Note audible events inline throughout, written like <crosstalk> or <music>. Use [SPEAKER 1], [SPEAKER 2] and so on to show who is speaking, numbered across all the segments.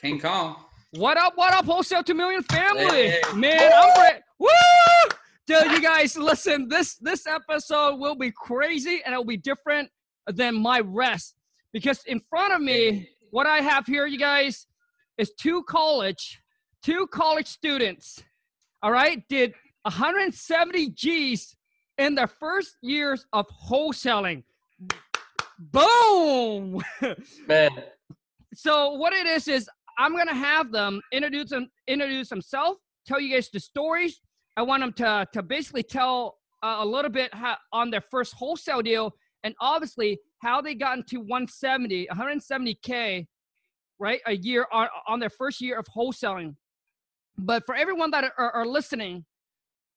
[SPEAKER 1] King Kong.
[SPEAKER 2] What up? What up, Wholesale 2 Million family?
[SPEAKER 1] Hey.
[SPEAKER 2] Man, I'm ready. Woo! Dude, you guys, listen. This this episode will be crazy, and it'll be different than my rest because in front of me, what I have here, you guys, is two college, two college students. All right, did 170 G's in their first years of wholesaling. Boom! <laughs>
[SPEAKER 3] Man,
[SPEAKER 2] so what it is is I'm gonna have them introduce them introduce themselves, tell you guys the stories. I want them to to basically tell uh, a little bit how, on their first wholesale deal, and obviously how they got into 170, 170k, right, a year on on their first year of wholesaling. But for everyone that are, are listening,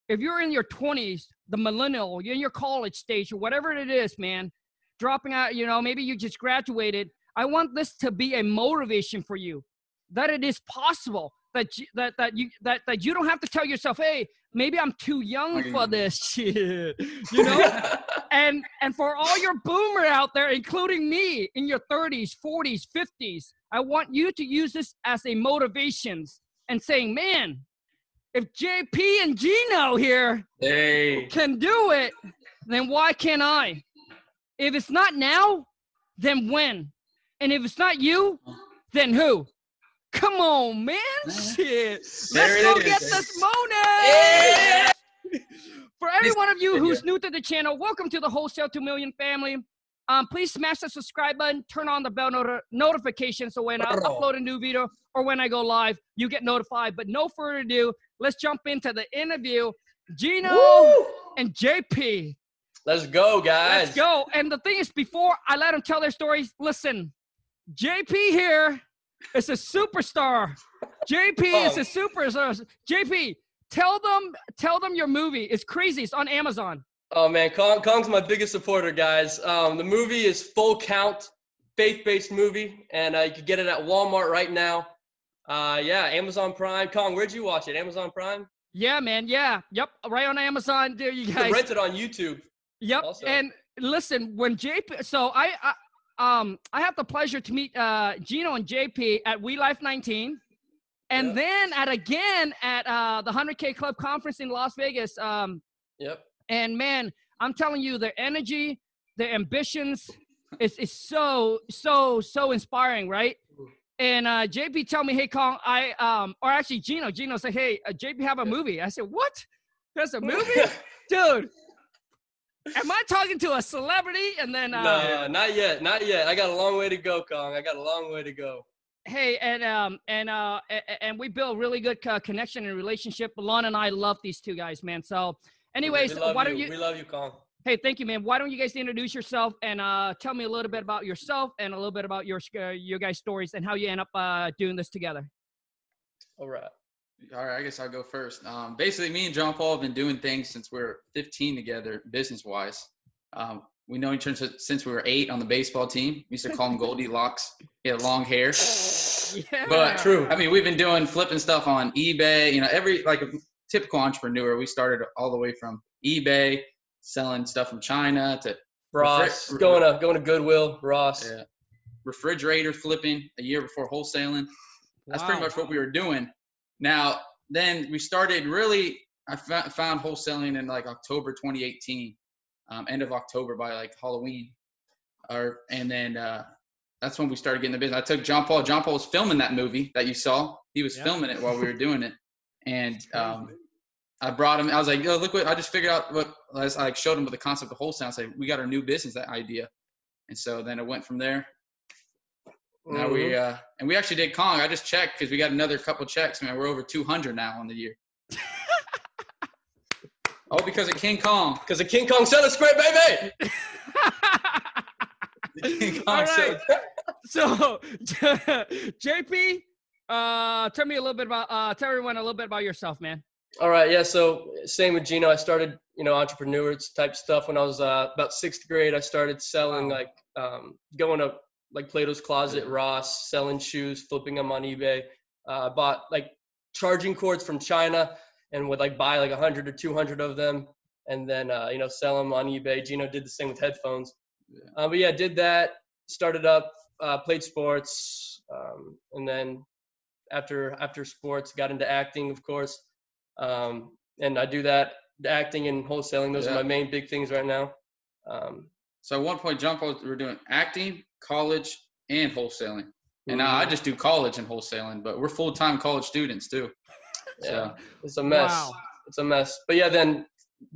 [SPEAKER 2] if you're in your 20s, the millennial, you're in your college stage or whatever it is, man, dropping out, you know, maybe you just graduated. I want this to be a motivation for you that it is possible that you, that that you that that you don't have to tell yourself, "Hey, maybe I'm too young for this <laughs> shit." You know? <laughs> and and for all your boomer out there, including me in your 30s, 40s, 50s, I want you to use this as a motivation and saying, "Man, if JP and Gino here
[SPEAKER 3] hey,
[SPEAKER 2] can do it, then why can't I? If it's not now, then when? And if it's not you, then who? Come on, man. Shit.
[SPEAKER 3] There
[SPEAKER 2] Let's go
[SPEAKER 3] is.
[SPEAKER 2] get this money.
[SPEAKER 3] Yeah.
[SPEAKER 2] For every one of you who's new to the channel, welcome to the Wholesale 2 Million family. Um, please smash the subscribe button, turn on the bell noti- notification so when I upload a new video or when I go live, you get notified. But no further ado, let's jump into the interview. Gino
[SPEAKER 3] Woo!
[SPEAKER 2] and JP.
[SPEAKER 3] Let's go, guys.
[SPEAKER 2] Let's go. And the thing is, before I let them tell their stories, listen, JP here <laughs> is a superstar. JP is
[SPEAKER 3] Oh.
[SPEAKER 2] a superstar. JP, tell them, tell them your movie. It's crazy. It's on Amazon.
[SPEAKER 3] Oh man, Kong, Kong's my biggest supporter, guys. Um, the movie is Full Count, faith-based movie, and uh, you can get it at Walmart right now. Uh, yeah, Amazon Prime. Kong, where'd you watch it? Amazon Prime.
[SPEAKER 2] Yeah, man. Yeah. Yep. Right on Amazon. There you
[SPEAKER 3] You can
[SPEAKER 2] guys.
[SPEAKER 3] rent it on YouTube.
[SPEAKER 2] Yep.
[SPEAKER 3] also.
[SPEAKER 2] And listen, when JP, so I, I, um, I have the pleasure to meet uh, Gino and JP at We Life 19, and
[SPEAKER 3] Yeah.
[SPEAKER 2] then at again at uh, the 100K Club conference in Las Vegas. Um,
[SPEAKER 3] Yep.
[SPEAKER 2] and man, I'm telling you, their energy, their ambitions is is so so so inspiring, right? And uh, JP tell me, hey, Kong, I um, or actually Gino, Gino said, hey, uh, JP have a movie. I said, what? There's a <laughs> movie, dude. Am I talking to a celebrity? And then, uh,
[SPEAKER 3] no, not yet, not yet. I got a long way to go, Kong. I got a long way to go.
[SPEAKER 2] hey, and um, and uh, and we build really good uh, connection and relationship. Lon and I love these two guys, man. So, anyways, why
[SPEAKER 3] you.
[SPEAKER 2] don't you?
[SPEAKER 3] We love you, Kong.
[SPEAKER 2] Hey, thank you, man. Why don't you guys introduce yourself and uh, tell me a little bit about yourself and a little bit about your uh, your guys' stories and how you end up uh, doing this together.
[SPEAKER 3] All right.
[SPEAKER 1] All right, I guess I'll go first. Um, basically, me and John Paul have been doing things since we are 15 together, business wise. Um, we know each other since we were eight on the baseball team. We used to call him Goldilocks. He had long hair.
[SPEAKER 2] Yeah.
[SPEAKER 1] But
[SPEAKER 3] True.
[SPEAKER 1] I mean, we've been doing flipping stuff on eBay. You know, every like a typical entrepreneur, we started all the way from eBay, selling stuff from China to
[SPEAKER 3] Ross,
[SPEAKER 1] Refri-
[SPEAKER 3] going to going to Goodwill. Ross.
[SPEAKER 1] yeah, refrigerator flipping a year before wholesaling. That's pretty much what we were doing. Now, then we started really. I found wholesaling in like October 2018, um, end of October by like Halloween, or and then uh, that's when we started getting the business. I took John Paul. John Paul was filming that movie that you saw. He was
[SPEAKER 2] Yeah.
[SPEAKER 1] filming it while we were doing it, and <laughs> um, I brought him. I was like, "Yo, look what I just figured out." What I like showed him with the concept of wholesale. I said, "We got our new business that idea," and so then it went from there. Now we
[SPEAKER 3] Mhm.
[SPEAKER 1] uh and we actually did Kong. I just checked because we got another couple checks. Man, we're over 200 now on the year. <laughs> oh, because of King Kong.
[SPEAKER 3] Because the King Kong said it's great, baby. <laughs>
[SPEAKER 1] King Kong
[SPEAKER 2] All
[SPEAKER 1] said-
[SPEAKER 2] right. so, <laughs> JP, uh, tell me a little bit about uh, tell everyone a little bit about yourself, man.
[SPEAKER 3] All right, yeah. So same with Gino. I started, you know, entrepreneurs type stuff when I was uh, about sixth grade. I started selling
[SPEAKER 2] Wow.
[SPEAKER 3] like um, going to like Plato's Closet, Ross, selling shoes, flipping them on eBay. Uh, bought like charging cords from China and would like buy like 100 or 200 of them and then uh, you know sell them on eBay. Gino did the same with headphones.
[SPEAKER 1] Yeah.
[SPEAKER 3] Uh, but yeah, did that. Started up, uh, played sports, um, and then after after sports. Got into acting, of course, um, and I do that. Acting and wholesaling; those
[SPEAKER 1] Yeah.
[SPEAKER 3] are my main big things right now. Um,
[SPEAKER 1] So at one point, John Paul, we were doing acting, college, and wholesaling. And now I
[SPEAKER 3] mhm.
[SPEAKER 1] just do college and wholesaling, but we're full time college students too.
[SPEAKER 3] yeah,
[SPEAKER 1] So
[SPEAKER 3] it's a mess.
[SPEAKER 2] Wow.
[SPEAKER 3] It's a mess. But yeah, then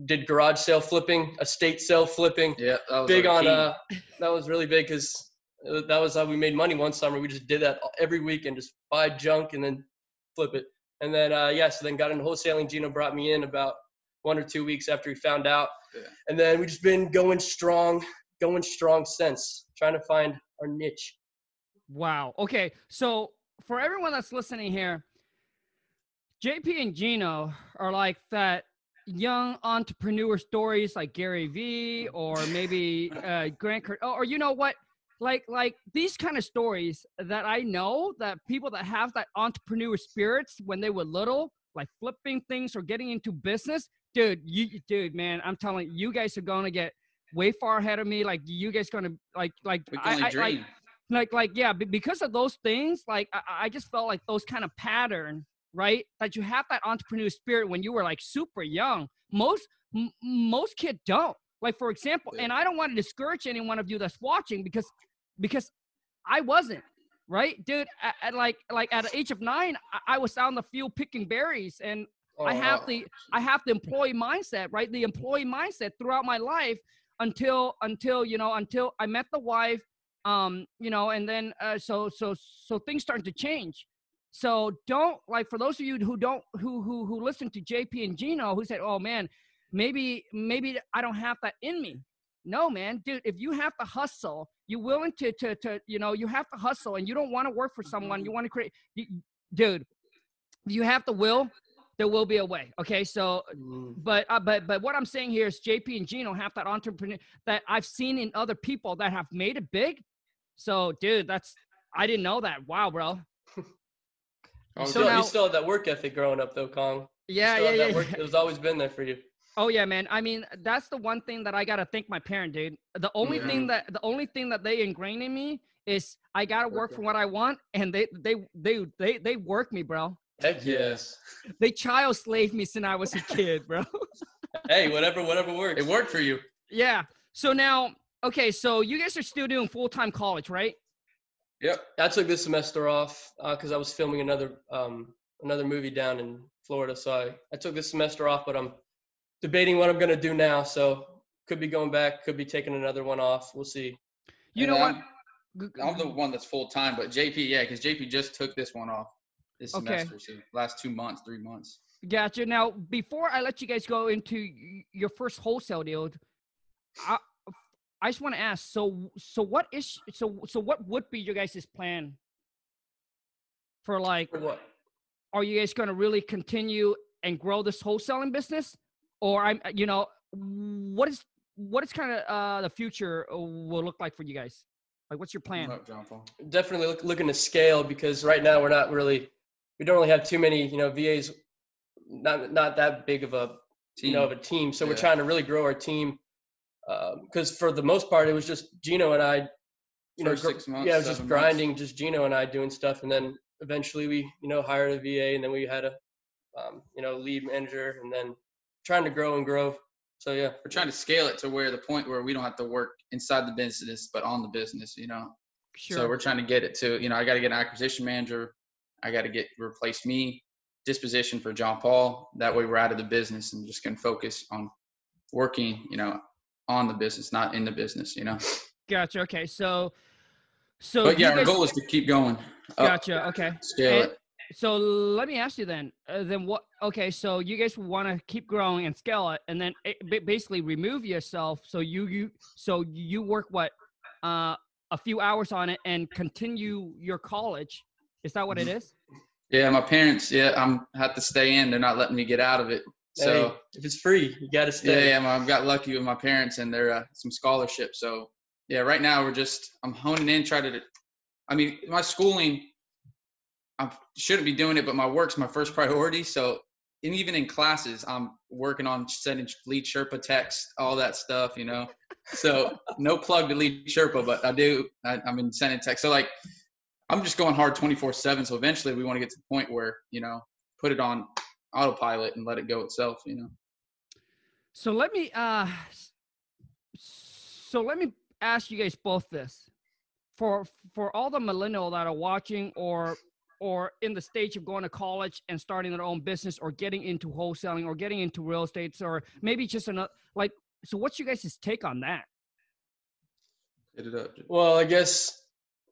[SPEAKER 3] did garage sale flipping, estate sale flipping.
[SPEAKER 1] yeah, that was
[SPEAKER 3] big on
[SPEAKER 1] key.
[SPEAKER 3] uh that was really big because that was how we made money one summer we just did that every weekend just buy junk and then flip it and then uh yeah so then got into wholesaling gino brought me in about one or two weeks after he found out
[SPEAKER 1] Yeah.
[SPEAKER 3] and then we've just been going strong going strong since trying to find our niche
[SPEAKER 2] Wow. Okay. So for everyone that's listening here, JP and Gino are like that young entrepreneur stories like Gary Vee or maybe uh, Grant Card- or, or you know what? Like like these kind of stories that I know that people that have that entrepreneur spirits when they were little, like flipping things or getting into business, dude, you dude, man, I'm telling you, you guys are gonna get way far ahead of me. Like you guys gonna like like I- I- like,
[SPEAKER 1] dream.
[SPEAKER 2] like like yeah because of those things like I, I just felt like those kind of pattern right that you have that entrepreneur spirit when you were like super young most m- most kids don't like for example
[SPEAKER 1] Yeah.
[SPEAKER 2] and i don't want to discourage any one of you that's watching because because i wasn't right dude at, at like like at the age of nine I, I was out in the field picking berries and I
[SPEAKER 3] Oh,
[SPEAKER 2] have
[SPEAKER 1] wow.
[SPEAKER 2] the I have the employee mindset, right? The employee mindset throughout my life until until you know until I met the wife, um, you know, and then uh, so so so things started to change. So don't like for those of you who don't who who who listen to JP and Gino who said, "Oh man, maybe maybe I don't have that in me." No, man, dude. If you have to hustle, you're willing to to to you know you have to hustle, and you don't want to work for someone. You want to create, you, dude. You have the will. There will be a way. Okay, so
[SPEAKER 3] mm,
[SPEAKER 2] but uh, but but what I'm saying here is JP and Gino have that entrepreneur that I've seen in other people that have made it big. So, dude, that's I didn't know that. Wow, bro.
[SPEAKER 1] Oh,
[SPEAKER 2] so
[SPEAKER 3] still,
[SPEAKER 2] now-
[SPEAKER 3] you still had that work ethic growing up though kong You
[SPEAKER 2] Yeah,
[SPEAKER 3] still
[SPEAKER 2] yeah,
[SPEAKER 3] have
[SPEAKER 2] yeah.
[SPEAKER 3] that work- it was always been there for you
[SPEAKER 2] Oh yeah, man. I mean, that's the one thing that I gotta thank my parent, dude. The only thing that the only thing that they ingrained in me is I gotta work for what I want, and they they they they they work me, bro.
[SPEAKER 3] Heck yes
[SPEAKER 1] yes,
[SPEAKER 2] They child slave me since I was a kid, bro. <laughs>
[SPEAKER 3] hey whatever whatever works
[SPEAKER 1] it worked for you.
[SPEAKER 2] yeah. So now, okay, so you guys are still doing full time college, right?
[SPEAKER 1] Yep.
[SPEAKER 3] I took this semester off because I was filming another um, another movie down in Florida. So I, I took this semester off, but I'm debating what I'm gonna do now. So could be going back, could be taking another one off. We'll see.
[SPEAKER 2] You
[SPEAKER 1] And
[SPEAKER 2] know what?
[SPEAKER 1] I'm-
[SPEAKER 2] G-
[SPEAKER 1] I'm the one that's full time, but JP, yeah, because JP just took this one off this
[SPEAKER 2] Okay.
[SPEAKER 1] semester. So last two months, three months.
[SPEAKER 2] Gotcha. Now, before I let you guys go into your first wholesale deal, I, I just want to ask. So, so what is so so what would be your guys' plan for like?
[SPEAKER 3] For what?
[SPEAKER 2] Are you guys going to really continue and grow this wholesaling business, or I'm you know what is what is kind of uh, the future uh, will look like for you guys? Like, what's your plan?
[SPEAKER 1] Come up, John Paul.
[SPEAKER 3] Definitely look, looking to scale because right now we're not really, we don't really have too many, you know, VAs, not not that big of a you know of a team. So we're trying to really grow our team because for the most part it was just Gino and I. You know,
[SPEAKER 1] First
[SPEAKER 3] gr-
[SPEAKER 1] months,
[SPEAKER 3] yeah, it was just
[SPEAKER 1] seven months.
[SPEAKER 3] grinding, just Gino and I doing stuff, and then eventually we, you know, hired a VA, and then we had a, um, you know, lead manager, and then trying to grow and grow. So yeah,
[SPEAKER 1] We're trying to scale it to where the point where we don't have to work inside the business, but on the business, you know.
[SPEAKER 2] Sure.
[SPEAKER 1] So we're trying to get it to, you know, I got to get an acquisition manager. I got to get replace me, disposition for John Paul. That way we're out of the business and just can focus on working, you know, on the business, not in the business, you know.
[SPEAKER 2] gotcha. Okay. So, so
[SPEAKER 1] But yeah, our
[SPEAKER 2] guys-
[SPEAKER 1] goal is to keep going. up,
[SPEAKER 2] Gotcha. Okay.
[SPEAKER 1] Scale
[SPEAKER 2] And-
[SPEAKER 1] it.
[SPEAKER 2] So let me ask you then. Uh, then what? Okay, so you guys want to keep growing and scale it, and then it, basically remove yourself. So you you so you work what uh, a few hours on it and continue your college. Is that what it is?
[SPEAKER 1] Yeah, my parents, yeah, I'm have to stay in. They're not letting me get out of it. So
[SPEAKER 3] hey, if it's free, you got to stay.
[SPEAKER 1] yeah, yeah, I've got lucky with my parents and their uh, some scholarships. So yeah, right now we're just I'm honing in, trying to. I mean, my schooling, I shouldn't be doing it, but my work's my first priority. So and even in classes, I'm working on sending lead Sherpa text, all that stuff, you know. So no plug to lead Sherpa, but I do. I, I'm in sending text. So like, I'm just going hard 24 seven. So eventually we want to get to the point where, you know, put it on autopilot and let it go itself, you know?
[SPEAKER 2] So let me, uh, so let me ask you guys both this for, for all the millennial that are watching or, or in the stage of going to college and starting their own business or getting into wholesaling or getting into real estate or maybe just another, like, so what's you guys' take on that?
[SPEAKER 1] Hit it up.
[SPEAKER 3] Well, I guess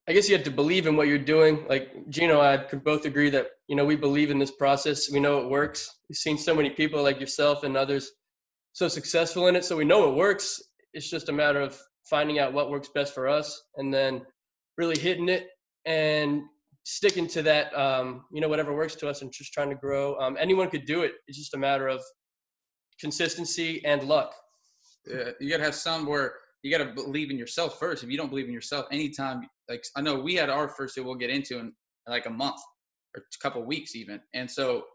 [SPEAKER 3] I guess you have to believe in what you're doing. Like Gino, I could both agree that you know we believe in this process. We know it works. We've seen so many people like yourself and others so successful in it, so we know it works. It's just a matter of finding out what works best for us, and then really hitting it and sticking to that. Um, you know, whatever works to us, and just trying to grow. Um, anyone could do it. It's just a matter of consistency and luck.
[SPEAKER 1] Yeah, you gotta have some where you gotta believe in yourself first. If you don't believe in yourself, anytime like I know we had our first deal we'll get into in like a month or a couple weeks even, and so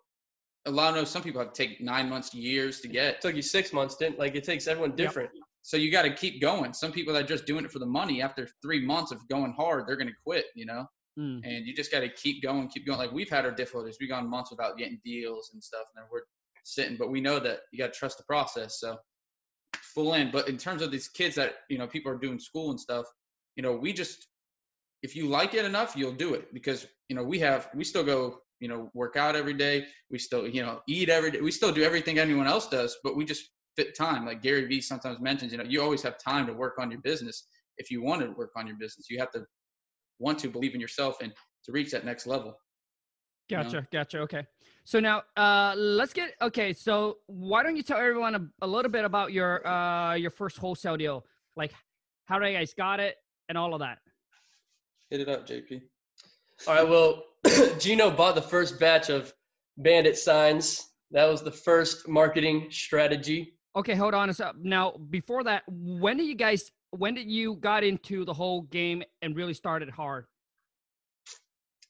[SPEAKER 1] a lot of those, some people have to take nine months, years to get.
[SPEAKER 3] It took you six months, didn't like it takes everyone different. Yep.
[SPEAKER 1] So you got to keep going. Some people that are just doing it for the money, after three months of going hard, they're gonna quit. You know. Mm. And you just got to keep going, keep going. Like we've had our difficulties. We've gone months without getting deals and stuff, and then we're sitting. But we know that you got to trust the process. So full in. But in terms of these kids that you know people are doing school and stuff, you know, we just if you like it enough, you'll do it because you know we have we still go you know work out every day. We still you know eat every day. We still do everything anyone else does, but we just fit time. Like Gary Vee sometimes mentions, you know, you always have time to work on your business. If you want to work on your business, you have to want to believe in yourself and to reach that next level.
[SPEAKER 2] Gotcha, you know? gotcha. Okay. So now uh, let's get okay. So why don't you tell everyone a, a little bit about your uh, your first wholesale deal, like how do you guys got it and all of that?
[SPEAKER 1] Hit it up, JP.
[SPEAKER 3] All right. Well, <clears throat> Gino bought the first batch of Bandit signs. That was the first marketing strategy.
[SPEAKER 2] Okay, hold on a sec. Now, before that, when did you guys? When did you got into the whole game and really started hard?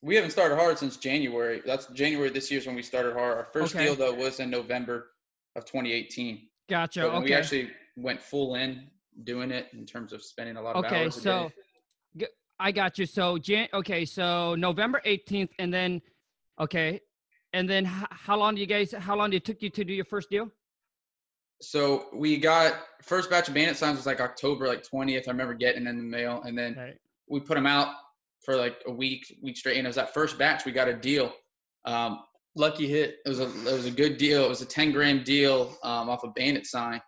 [SPEAKER 1] We haven't started hard since January. That's January this year is when we started hard. Our first okay. deal though was in November of 2018.
[SPEAKER 2] Gotcha.
[SPEAKER 1] So
[SPEAKER 2] okay.
[SPEAKER 1] We actually went full in doing it in terms of spending a lot of okay, hours. Okay, so.
[SPEAKER 2] I got you. So Jan. Okay, so November 18th, and then okay, and then h- how long do you guys? How long did it took you to do your first deal?
[SPEAKER 1] So we got first batch of bandit signs was like October like 20th. I remember getting in the mail, and then right. we put them out for like a week, week straight. And it was that first batch we got a deal. Um, lucky hit. It was a it was a good deal. It was a 10 grand deal um, off a bandit sign.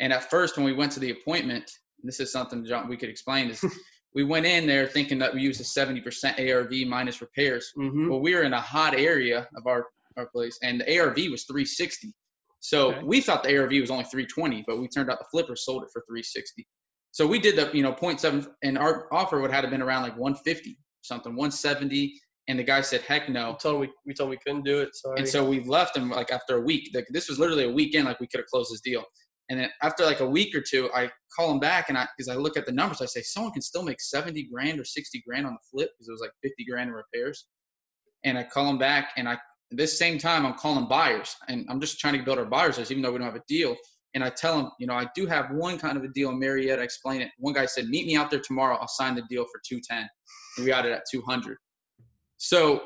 [SPEAKER 1] And at first, when we went to the appointment, this is something John we could explain is <laughs> we went in there thinking that we used a 70% ARV minus repairs. Mm-hmm. Well, we were in a hot area of our our place, and the ARV was 360. So okay. we thought the ARV was only 320, but we turned out the flipper sold it for 360. So we did the, you know, 0.7, and our offer would have been around like 150, something, 170. And the guy said, heck no.
[SPEAKER 3] We told we, we told we couldn't do it. Sorry.
[SPEAKER 1] And so we left him like after a week. Like this was literally a weekend, like we could have closed this deal. And then after like a week or two, I call him back and I, because I look at the numbers, I say, someone can still make 70 grand or 60 grand on the flip because it was like 50 grand in repairs. And I call him back and I, this same time, I'm calling buyers and I'm just trying to build our buyers list, even though we don't have a deal and I tell them, you know, I do have one kind of a deal in Marietta. I explain it. One guy said, meet me out there tomorrow. I'll sign the deal for 210. And we got it at 200. So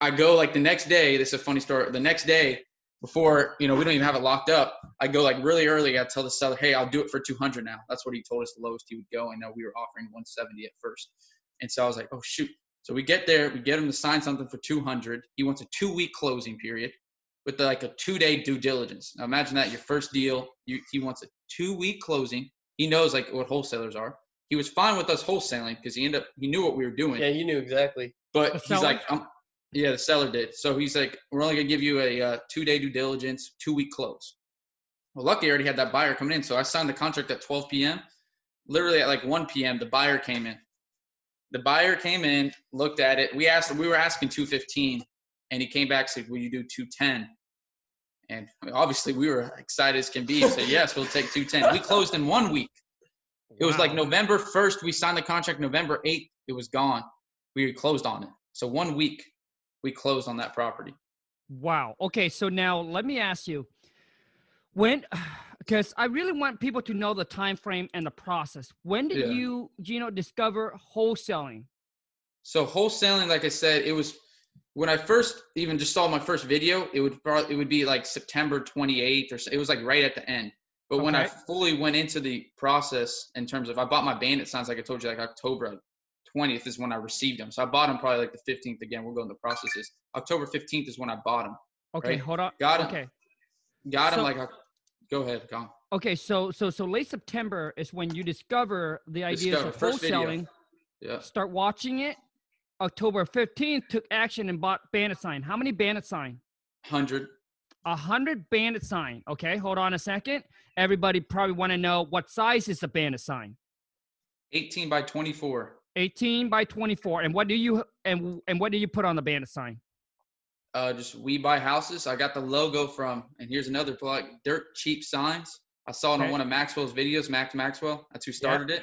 [SPEAKER 1] I go like the next day. This is a funny story. The next day, before you know, we don't even have it locked up. I go like really early. I tell the seller, hey, I'll do it for 200 now. That's what he told us the lowest he would go. And we were offering 170 at first, and so I was like, oh shoot. So we get there, we get him to sign something for 200. He wants a two week closing period with like a two day due diligence. Now imagine that your first deal, you, he wants a two week closing. He knows like what wholesalers are. He was fine with us wholesaling because he ended up he knew what we were doing.
[SPEAKER 3] Yeah, you knew exactly.
[SPEAKER 1] But he's like, um, yeah, the seller did. So he's like, we're only gonna give you a uh, two day due diligence, two week close. Well, lucky I already had that buyer coming in, so I signed the contract at 12 p.m. Literally at like 1 p.m., the buyer came in. The buyer came in, looked at it. We asked, we were asking 215, and he came back said, "Will you do 210?" And obviously, we were excited as can be. So yes, we'll take 210. We closed in one week. It was like November 1st. We signed the contract. November 8th, it was gone. We closed on it. So one week, we closed on that property.
[SPEAKER 2] Wow. Okay. So now let me ask you, when, <sighs> because I really want people to know the time frame and the process. When did yeah. you, Gino, discover wholesaling?
[SPEAKER 1] So wholesaling, like I said, it was when I first even just saw my first video. It would probably it would be like September 28th or so. It was like right at the end. But when I fully went into the process in terms of I bought my bandit signs, like I told you, like October 20th is when I received them. So I bought them probably like the 15th again. We'll go in the processes. October 15th is when I bought them.
[SPEAKER 2] Okay,
[SPEAKER 1] Right.
[SPEAKER 2] hold on.
[SPEAKER 1] Got 'em.
[SPEAKER 2] Okay.
[SPEAKER 1] Got them
[SPEAKER 2] So-
[SPEAKER 1] like go ahead, go.
[SPEAKER 2] Okay, so so so late September is when you discover the ideas
[SPEAKER 1] Discover,
[SPEAKER 2] of wholesaling.
[SPEAKER 1] Yeah.
[SPEAKER 2] Start watching it. October 15th took action and bought bandit sign. How many bandit sign?
[SPEAKER 1] 100.
[SPEAKER 2] A hundred bandit sign. Okay, hold on a second. Everybody probably want to know what size is the bandit sign.
[SPEAKER 1] 18 by 24.
[SPEAKER 2] 18 by 24. And what do you and and what do you put on the bandit sign?
[SPEAKER 1] Uh, just we buy houses. I got the logo from, and here's another plug: Dirt Cheap Signs. I saw it
[SPEAKER 2] Okay.
[SPEAKER 1] on one of Maxwell's videos. Max Maxwell, that's who started it.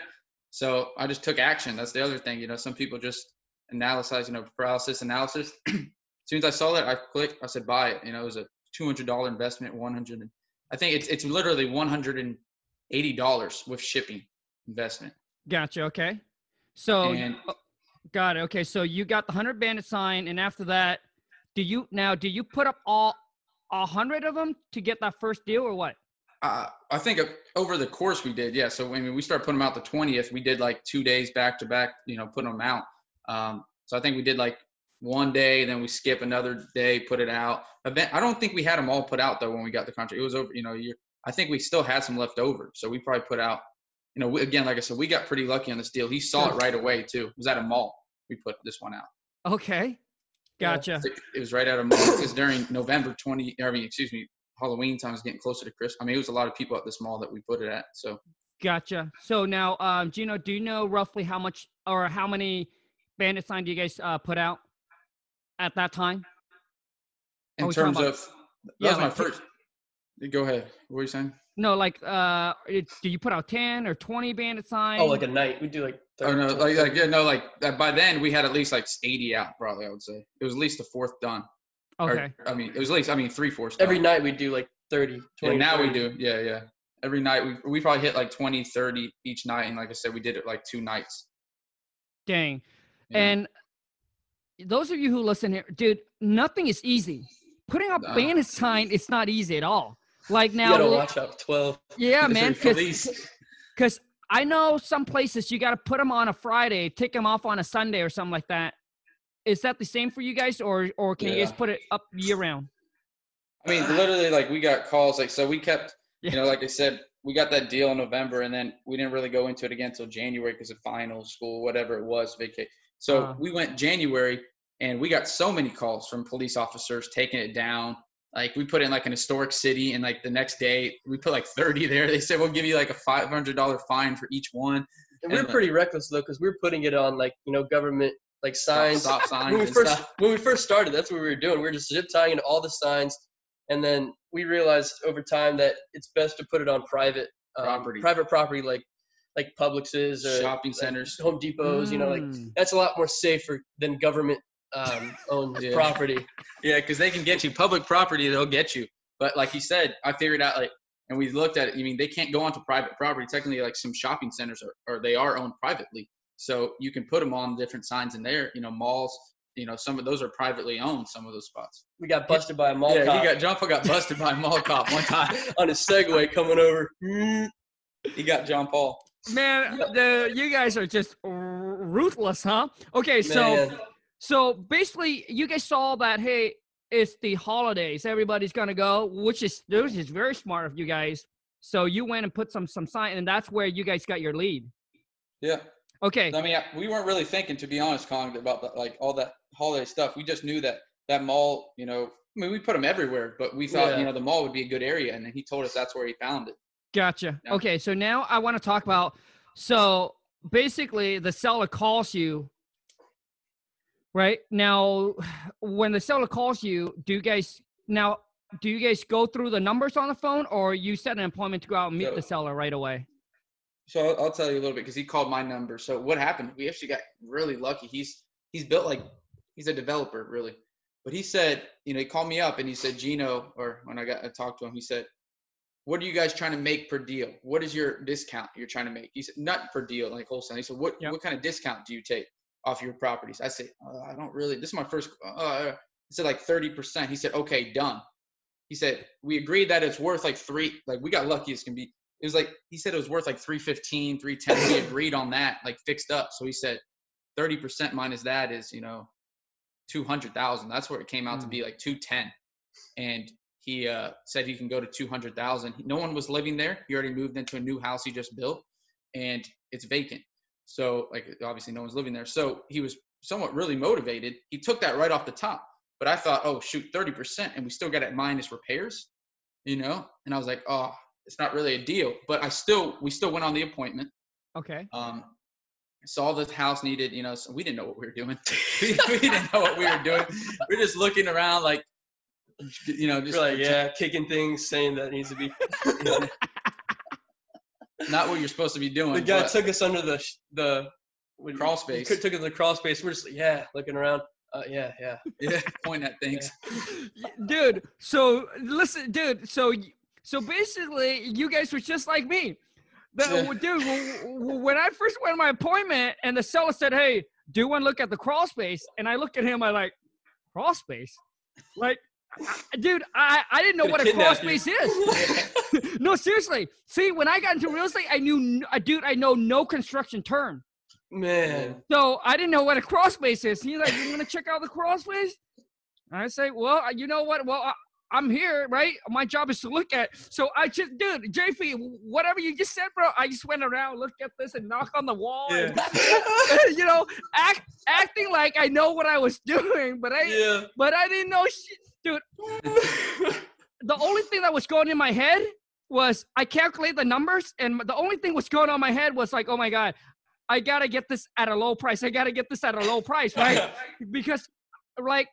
[SPEAKER 1] So I just took action. That's the other thing. You know, some people just analyze, you know, paralysis analysis. <clears throat> as soon as I saw that, I clicked. I said buy it. You know, it was a two hundred dollar investment. One hundred. and I think it's it's literally one hundred and eighty dollars with shipping investment.
[SPEAKER 2] Gotcha. Okay. So
[SPEAKER 1] and
[SPEAKER 2] oh, got it. Okay. So you got the hundred bandit sign, and after that, do you now do you put up all a hundred of them to get that first deal, or what?
[SPEAKER 1] Uh, I think uh, over the course we did, yeah. So when we started putting them out the twentieth, we did like two days back to back, you know, putting them out. Um, so I think we did like one day, then we skip another day, put it out. Event. I don't think we had them all put out though when we got the contract. It was over, you know, year. I think we still had some left over, so we probably put out. You know, we, again, like I said, we got pretty lucky on this deal. He saw it right away too. It was at a mall. We put this one out.
[SPEAKER 2] Okay. Gotcha.
[SPEAKER 1] It was right out of mall because during November twenty. I mean, excuse me, Halloween time is getting closer to Christmas. I mean, it was a lot of people at this mall that we put it at. So
[SPEAKER 2] Gotcha. So now, um, Gino, do you know roughly how much or how many bandit sign do you guys uh, put out at that time?
[SPEAKER 1] in
[SPEAKER 2] Are
[SPEAKER 1] terms of that
[SPEAKER 2] Yeah,
[SPEAKER 1] was my
[SPEAKER 2] like t-
[SPEAKER 1] first. Go ahead. What were you saying?
[SPEAKER 2] No, like, uh, it, do you put out 10 or 20 bandit sign?
[SPEAKER 3] Oh, like a night. We do like.
[SPEAKER 1] Oh no, like, like yeah, no, like uh, by then we had at least like 80 out, probably. I would say it was at least the fourth done. Or,
[SPEAKER 2] okay.
[SPEAKER 1] I mean, it was at least I mean three fourths.
[SPEAKER 3] Every night we do like 30, 20.
[SPEAKER 1] Yeah, now we do. Yeah, yeah. Every night we we probably hit like 20, 30 each night, and like I said, we did it like two nights.
[SPEAKER 2] Dang.
[SPEAKER 1] You.
[SPEAKER 2] And those of you who listen here, dude, nothing is easy. Putting up
[SPEAKER 1] Nah.
[SPEAKER 2] sign, it's not easy at all. Like
[SPEAKER 3] You
[SPEAKER 2] now,
[SPEAKER 3] gotta watch out. 12.
[SPEAKER 2] yeah, man, because I know some places you got to put them on a Friday, take them off on a Sunday or something like that. Is that the same for you guys, or or can you guys
[SPEAKER 1] Yeah.
[SPEAKER 2] put it up year round?
[SPEAKER 1] I mean, literally, like we got calls. Like, so we kept,
[SPEAKER 2] Yeah.
[SPEAKER 1] you know, like I said, we got that deal in November, and then we didn't really go into it again until January because of final school, whatever it was, vacate. So
[SPEAKER 2] Uh.
[SPEAKER 1] we went January, and we got so many calls from police officers taking it down. Like we put in like an historic city, and like the next day we put like 30 there. <laughs> They said we'll give you like a $500 fine for each one.
[SPEAKER 3] And we're
[SPEAKER 1] And, uh,
[SPEAKER 3] pretty reckless though, because we're putting it on like you know government like signs.
[SPEAKER 1] stop signs <laughs>
[SPEAKER 3] when we first
[SPEAKER 1] stuff.
[SPEAKER 3] when we first started, that's what we were doing. We were just zip tying into all the signs, and then we realized over time that it's best to put it on private um,
[SPEAKER 1] Property.
[SPEAKER 3] private property like like Publix's or
[SPEAKER 1] Shopping
[SPEAKER 3] like
[SPEAKER 1] centers.
[SPEAKER 3] Home Depots. You know, like
[SPEAKER 2] Mm.
[SPEAKER 3] that's a lot more safer than government um, <laughs> owned
[SPEAKER 1] Yeah.
[SPEAKER 3] property.
[SPEAKER 1] Yeah, because they can get you public property, they'll get you. But like you said, I figured out like, and we looked at it. I mean, they can't go onto private property. Technically, like some shopping centers are, or they are owned privately, so you can put them on different signs in there. You know, malls. You know, some of those are privately owned. Some of those spots.
[SPEAKER 3] We got busted by a mall
[SPEAKER 1] yeah,
[SPEAKER 3] cop
[SPEAKER 1] he got John Paul got busted by a mall cop one time. <laughs>
[SPEAKER 3] on his Segway coming over. <laughs>
[SPEAKER 1] He got John Paul.
[SPEAKER 2] Man, the you guys are just r- ruthless, huh? Okay, so
[SPEAKER 3] Man.
[SPEAKER 2] so basically, you guys saw that. Hey, it's the holidays. Everybody's gonna go, which is which is very smart of you guys. So you went and put some some sign, and that's where you guys got your lead.
[SPEAKER 1] Yeah.
[SPEAKER 2] Okay,
[SPEAKER 1] I mean, we weren't really thinking, to be honest, Kong, about that, like all that holiday stuff. We just knew that that mall, you know, I mean, we put them everywhere, but we thought,
[SPEAKER 3] Yeah.
[SPEAKER 1] you know, the mall would be a good area, and then he told us that's where he found it.
[SPEAKER 2] Gotcha.
[SPEAKER 1] Yeah.
[SPEAKER 2] Okay, so now I want to talk about so basically the seller calls you right now when the seller calls you do you guys now do you guys go through the numbers on the phone or you set an appointment to go out and meet
[SPEAKER 1] So-
[SPEAKER 2] the seller right away
[SPEAKER 1] So I'll, I'll tell you a little bit because he called my number. So what happened? We actually got really lucky. He's he's built like he's a developer really, but he said you know he called me up and he said Gino or when I got I talked to him he said, what are you guys trying to make per deal? What is your discount you're trying to make? He said not per deal like wholesale. He said what
[SPEAKER 2] Yep.
[SPEAKER 1] what kind of discount do you take? off your properties. I said, uh, I don't really. This is my first. Uh, he said like thirty percent. He said, okay, done. He said we agreed that it's worth like three. Like we got lucky as can be. It was like he said it was worth like 315, 310. we <coughs> agreed on that, like fixed up. So he said 30% minus that is, you know, 200,000. That's where it came out to be like 210. And he uh, said he can go to 200,000. No one was living there. He already moved into a new house he just built and it's vacant. So like obviously no one's living there. So he was somewhat really motivated. He took that right off the top. But I thought, oh shoot, 30% and we still got it minus repairs, you know? And I was like, oh, it's not really a deal. But I still we still went on the appointment.
[SPEAKER 2] Okay.
[SPEAKER 1] Um, saw the house needed, you know, so we didn't know what we were doing. <laughs> we, didn't know what we were doing. We are just looking around like, <laughs> you know, just
[SPEAKER 3] We're like, yeah, kicking things, saying that needs to be. <laughs>
[SPEAKER 1] not what you're supposed to be doing.
[SPEAKER 3] the guy took us under the sh- the what-
[SPEAKER 1] crawl
[SPEAKER 3] he
[SPEAKER 1] space.
[SPEAKER 3] took us to the crawl space. We're just like, yeah, looking around. Uh, yeah, yeah. <laughs>
[SPEAKER 1] yeah, point at things.
[SPEAKER 2] dude so listen dude so so basically you guys were just like me the,
[SPEAKER 1] Yeah.
[SPEAKER 2] dude w- w- when i first went to my appointment and the seller said hey do one look at the crawl space and i looked at him i like crawl space like I- dude i i didn't know what a space is <laughs> <laughs> no seriously see when i got into real estate i knew uh, dude i know no construction term
[SPEAKER 3] Man,
[SPEAKER 2] so I didn't know what a space is. He's like, "You want to check out the crawl space?" I say, "Well, uh, you know what? Well, I, I'm here, right? My job is to look at." So I just, dude, JP, whatever you just said, bro. I just went around, looked at this, and knocked on the wall, and, <laughs> you know, act acting like I know what I was doing, but I,
[SPEAKER 3] yeah.
[SPEAKER 2] but I didn't know shit, dude. <laughs> The only thing that was going in my head was I calculate the numbers, and the only thing was going on in my head was like, "Oh my god." I gotta get this at a low price. I gotta get this at a low price, right? <laughs> because like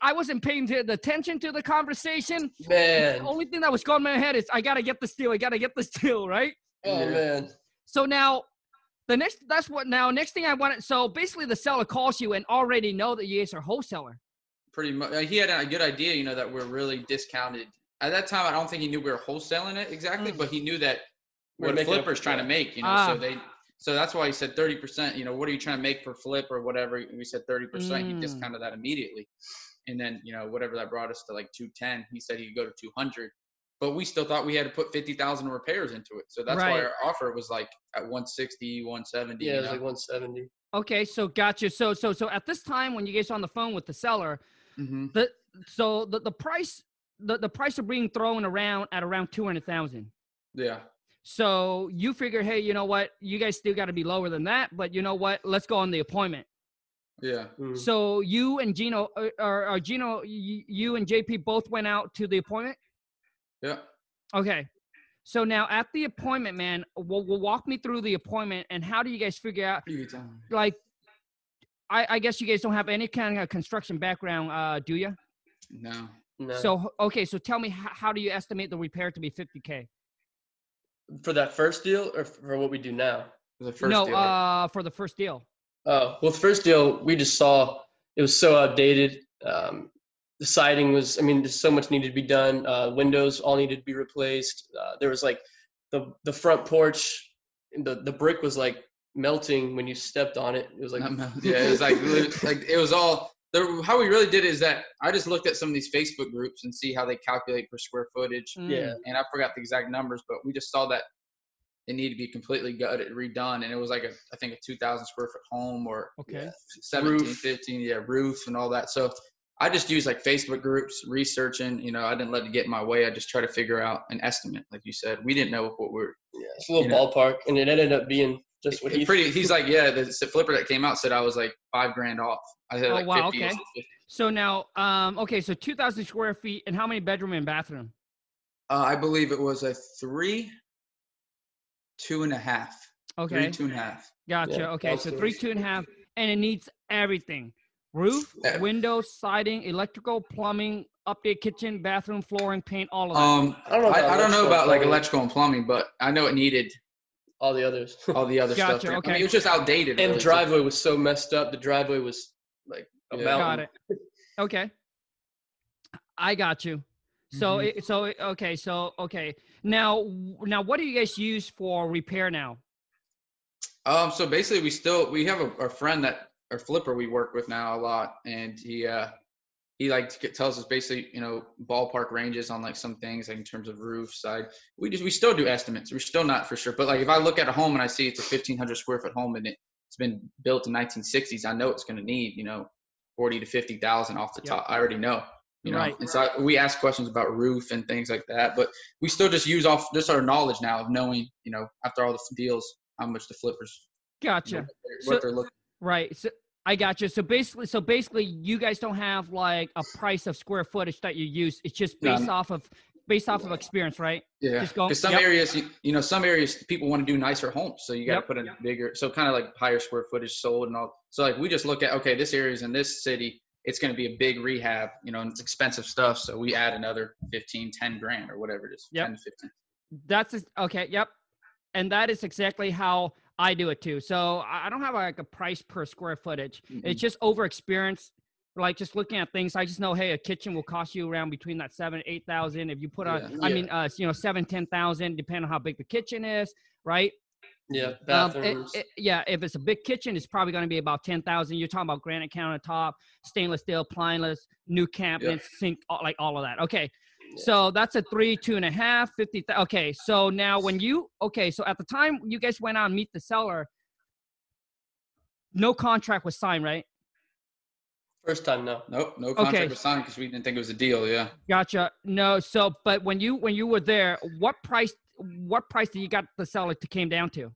[SPEAKER 2] I wasn't paying the attention to the conversation.
[SPEAKER 3] Man.
[SPEAKER 2] The only thing that was going in my head is I gotta get this deal. I gotta get this <laughs> deal, right?
[SPEAKER 3] Oh
[SPEAKER 1] Yeah.
[SPEAKER 3] man.
[SPEAKER 2] So now the next that's what now next thing I wanted. So basically the seller calls you and already know that you guys are wholesaler.
[SPEAKER 1] Pretty much, he had a good idea, you know, that we're really discounted. At that time, I don't think he knew we were wholesaling it exactly,
[SPEAKER 2] Mm.
[SPEAKER 1] but he knew that
[SPEAKER 3] We're
[SPEAKER 1] what a
[SPEAKER 3] making a
[SPEAKER 1] flipper's trying to make, you know.
[SPEAKER 2] Ah.
[SPEAKER 1] So they, so that's why he said 30%. You know, what are you trying to make for flip or whatever? And we said 30%. He
[SPEAKER 2] Mm.
[SPEAKER 1] discounted that immediately, and then you know whatever that brought us to like 210. He said he could go to 200, but we still thought we had to put 50,000 repairs into it. So that's why our offer was like at 160, 170.
[SPEAKER 3] Yeah, it was
[SPEAKER 1] know?
[SPEAKER 3] like 170.
[SPEAKER 2] Okay, so gotcha. So so so at this time when you guys are on the phone with the seller,
[SPEAKER 1] Mhm.
[SPEAKER 2] the so the, the price the, the price of being thrown around at around two hundred thousand.
[SPEAKER 1] Yeah.
[SPEAKER 2] So you figure, hey, you know what? You guys still got to be lower than that, but you know what? Let's go on the appointment.
[SPEAKER 1] Yeah.
[SPEAKER 3] Mm.
[SPEAKER 2] So you and Gino, uh, or, or Gino, you, you and JP both went out to the appointment.
[SPEAKER 1] Yeah.
[SPEAKER 2] Okay. So now at the appointment, man, will will walk me through the appointment and how do you guys figure out?
[SPEAKER 1] You can tell me.
[SPEAKER 2] Like, I, I guess you guys don't have any kind of construction background, uh, do you?
[SPEAKER 1] No.
[SPEAKER 3] No.
[SPEAKER 2] So okay, so tell me how, how do you estimate the repair to be 50k?
[SPEAKER 3] for that first deal or for what we do now?
[SPEAKER 1] The first
[SPEAKER 2] no,
[SPEAKER 1] deal.
[SPEAKER 2] uh, for the first deal.
[SPEAKER 3] Oh, well, the first deal we just saw it was so outdated. Um, the siding was, I mean, there's so much needed to be done. Uh, windows all needed to be replaced. Uh, there was like the the front porch, the the brick was like melting when you stepped on it. It was like
[SPEAKER 1] yeah, it was like <laughs> like it was all. The, how we really did it is that I just looked at some of these Facebook groups and see how they calculate per square footage,
[SPEAKER 2] Mm.
[SPEAKER 3] yeah,
[SPEAKER 1] and I forgot the exact numbers, but we just saw that it needed to be completely gutted, redone, and it was like a I think a 2,000 square foot home or
[SPEAKER 2] Okay.
[SPEAKER 3] Yeah.
[SPEAKER 1] 17,
[SPEAKER 3] Roof.
[SPEAKER 1] 15, yeah, roof and all that. So I just used like Facebook groups, researching. You know, I didn't let it get in my way. I just try to figure out an estimate, like you said. We didn't know what we're
[SPEAKER 3] yeah, it's a little
[SPEAKER 1] You know.
[SPEAKER 3] ballpark, and it ended up being just what
[SPEAKER 1] It
[SPEAKER 3] he
[SPEAKER 1] pretty. He's like, yeah, the, the flipper that came out said I was like five grand off. I said
[SPEAKER 2] Oh,
[SPEAKER 1] like
[SPEAKER 2] wow,
[SPEAKER 1] 50,
[SPEAKER 2] okay.
[SPEAKER 1] 50.
[SPEAKER 2] So now, um, okay, so 2,000 square feet, and how many bedroom and bathroom?
[SPEAKER 1] Uh, I believe it was a three, two and a half.
[SPEAKER 2] Okay,
[SPEAKER 1] Three, two and a half.
[SPEAKER 2] gotcha.
[SPEAKER 3] Yeah,
[SPEAKER 2] okay, so three, two and a half, and it needs everything: roof,
[SPEAKER 1] Yeah.
[SPEAKER 2] windows, siding, electrical, plumbing, update kitchen, bathroom, flooring, paint, all of that.
[SPEAKER 1] Um,
[SPEAKER 3] I don't know.
[SPEAKER 1] I,
[SPEAKER 3] about
[SPEAKER 1] I don't know about like electrical and plumbing, but I know it needed
[SPEAKER 3] all the others. <laughs>
[SPEAKER 1] all the other
[SPEAKER 2] Gotcha,
[SPEAKER 1] stuff. I
[SPEAKER 2] okay.
[SPEAKER 1] mean, it was just outdated.
[SPEAKER 3] and
[SPEAKER 1] really.
[SPEAKER 3] the driveway was so messed up. The driveway was like a
[SPEAKER 1] Yeah.
[SPEAKER 3] mountain.
[SPEAKER 2] got it. Okay, I got you. So,
[SPEAKER 1] Mhm.
[SPEAKER 2] it, so okay, so okay. Now, now, what do you guys use for repair now?
[SPEAKER 1] Um, so basically, we still we have a, a friend that our flipper we work with now a lot, and he uh, he like tells us basically you know ballpark ranges on like some things like in terms of roof side. We just we still do estimates. We're still not for sure, but like if I look at a home and I see it's a 1,500 square foot home and it, it's been built in 1960s, I know it's going to need you know 40 to 50,000 off the
[SPEAKER 2] Yep.
[SPEAKER 1] top. I already know. You know,
[SPEAKER 2] Right.
[SPEAKER 1] and so I, we ask questions about roof and things like that, but we still just use off just our knowledge now of knowing, you know, after all the deals, how much the flippers,
[SPEAKER 2] Gotcha.
[SPEAKER 1] what, they're,
[SPEAKER 2] So-
[SPEAKER 1] what they're looking.
[SPEAKER 2] Right. So I got you. So basically, so basically, you guys don't have like a price of square footage that you use. It's just based off of based off of experience, right?
[SPEAKER 1] Yeah,
[SPEAKER 2] Just go-
[SPEAKER 1] because some
[SPEAKER 2] yep.
[SPEAKER 1] areas, you, you know, some areas people want to do nicer homes, so you got to
[SPEAKER 2] Yep.
[SPEAKER 1] put in bigger, so kind of like higher square footage sold and all. So like we just look at okay, this area is in this city, it's going to be a big rehab, you know, and it's expensive stuff, so we add another 15, 10 grand or whatever it is,
[SPEAKER 2] Yep.
[SPEAKER 1] 10 to 15.
[SPEAKER 2] That's ex- okay. Yep. And that is exactly how I do it too. So I don't have like a price per square footage.
[SPEAKER 1] Mhm.
[SPEAKER 2] It's just over experience. Like just looking at things, I just know, hey, a kitchen will cost you around between that seven, eight thousand. If you put on,
[SPEAKER 1] Yeah.
[SPEAKER 2] I
[SPEAKER 3] Yeah.
[SPEAKER 2] mean, uh, you know, seven, ten thousand, depending on how big the kitchen is, right?
[SPEAKER 3] Yeah,
[SPEAKER 2] Um, it-
[SPEAKER 3] bathrooms.
[SPEAKER 2] it- yeah, if it's a big kitchen, it's probably going to be about ten thousand. You're talking about granite countertop, stainless steel, plywood, new cabinets, sink, all, like all of that. Okay,
[SPEAKER 3] Yeah.
[SPEAKER 2] So that's a three, two and a half, fifty. Th- okay, so now when you okay, so at the time you guys went out and meet the seller, no contract was signed, right?
[SPEAKER 3] First time, no.
[SPEAKER 1] Nope, no contract
[SPEAKER 2] Okay.
[SPEAKER 1] was signed because we didn't think it was a deal. Yeah.
[SPEAKER 2] Gotcha. No, so but when you when you were there, what price? What price did you got the seller to came down to?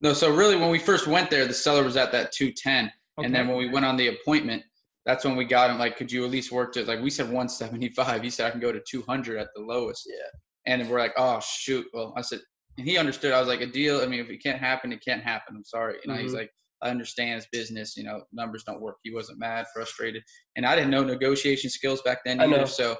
[SPEAKER 1] No, so really when we first went there, the seller was at that 210.
[SPEAKER 2] Okay.
[SPEAKER 1] And then when we went on the appointment, that's when we got him like, could you at least work to like we said 175. He said I can go to 200 at the lowest.
[SPEAKER 3] Yeah.
[SPEAKER 1] And we're like, oh shoot. Well, I said, and he understood. I was like, a deal. I mean, if it can't happen, it can't happen. I'm sorry. You know, he's
[SPEAKER 3] Mhm.
[SPEAKER 1] like, I understand it's business. You know, numbers don't work. He wasn't mad, frustrated, and I didn't know negotiation skills back then either. So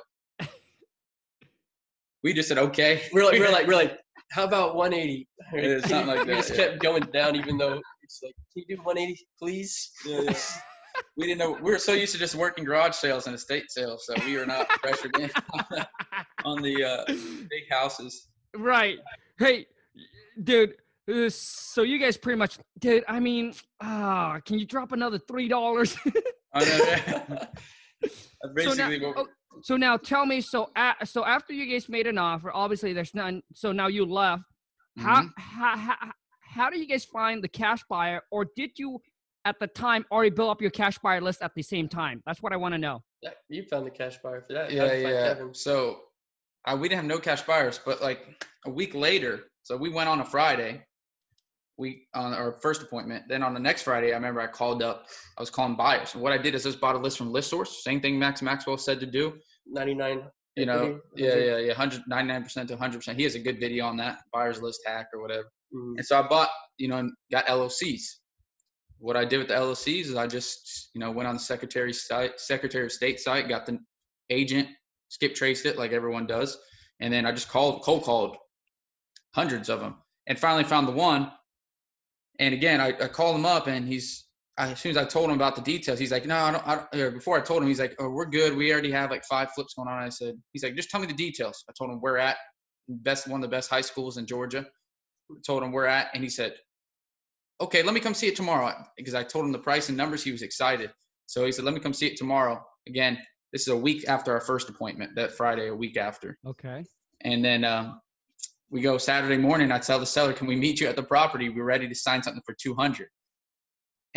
[SPEAKER 1] we just said okay.
[SPEAKER 3] We're like, we're like, we're like, <laughs> how about 180?
[SPEAKER 1] Yeah, something like <laughs>
[SPEAKER 3] we just
[SPEAKER 1] yeah.
[SPEAKER 3] kept going down, even though it's like, can you do 180, please?
[SPEAKER 1] Yeah, yeah. <laughs> we didn't know. We were so used to just working garage sales and estate sales, so we were not pressured in on <laughs> the, on the uh, big houses.
[SPEAKER 2] Right. Hey, dude. uh, So you guys pretty much, dude. I mean, ah, can you drop another three dollars? <laughs>
[SPEAKER 1] I know, yeah. That's basically what.
[SPEAKER 2] oh, so now tell me. So so after you guys made an offer, obviously there's none. So now you left. How,
[SPEAKER 1] Mhm.
[SPEAKER 2] how how how do you guys find the cash buyer, or did you at the time already build up your cash buyer list at the same time? That's what I want to know.
[SPEAKER 3] Yeah, you found the cash buyer for that.
[SPEAKER 1] yeah,
[SPEAKER 3] How'd you find
[SPEAKER 1] yeah.
[SPEAKER 3] Kevin?
[SPEAKER 1] So uh, we didn't have no cash buyers, but like a week later, so we went on a Friday. We on our first appointment. Then on the next Friday, I remember I called up. I was calling buyers. And what I did is just bought a list from List Source. Same thing Max Maxwell said to do.
[SPEAKER 3] 99.
[SPEAKER 1] You know, yeah, yeah, yeah, hundred ninety nine percent to hundred percent. He has a good video on that buyers list hack or whatever.
[SPEAKER 3] Mhm.
[SPEAKER 1] And so I bought, you know, and got LLCs. What I did with the LLCs is I just, you know, went on the Secretary site, Secretary of State site, got the agent, skip traced it like everyone does, and then I just called, cold called hundreds of them, and finally found the one. And again, I, I called him up, and he's I, as soon as I told him about the details, he's like, "No, I don't." I don't or before I told him, he's like, "Oh, we're good. We already have like five flips going on." I said, "He's like, just tell me the details." I told him we're at best one of the best high schools in Georgia. Told him we're at, and he said, "Okay, let me come see it tomorrow." Because I told him the price and numbers, he was excited. So he said, "Let me come see it tomorrow." Again, this is a week after our first appointment. That Friday, a week after,
[SPEAKER 2] Okay.
[SPEAKER 1] and then um, we go Saturday morning. I tell the seller, "Can we meet you at the property? We're ready to sign something for 200."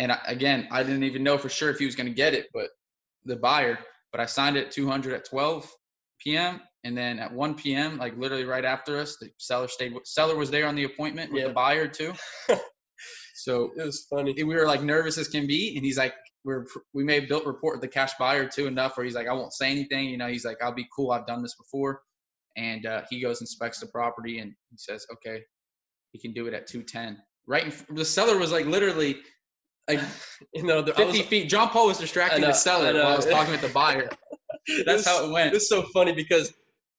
[SPEAKER 1] And I, again, I didn't even know for sure if he was going to get it, but the buyer. But I signed it at 200 at 12 p.m. And then at 1 p.m., like literally right after us, the seller stayed. Seller was there on the appointment with
[SPEAKER 3] Yeah.
[SPEAKER 1] the buyer too. <laughs> so
[SPEAKER 3] It was funny.
[SPEAKER 1] we were like nervous as can be, and he's like, "We're we may have built rapport with the cash buyer too enough where he's like, I won't say anything. You know, he's like, I'll be cool. I've done this before." And uh, he goes inspects the property and he says, "Okay, he can do it at 210." Right, in, the seller was like literally like <laughs>
[SPEAKER 3] You know, the,
[SPEAKER 1] 50
[SPEAKER 3] was,
[SPEAKER 1] feet. John Paul was distracting
[SPEAKER 3] know,
[SPEAKER 1] the seller
[SPEAKER 3] I
[SPEAKER 1] while I was talking with the <laughs> buyer. That's how it went.
[SPEAKER 3] It's so funny because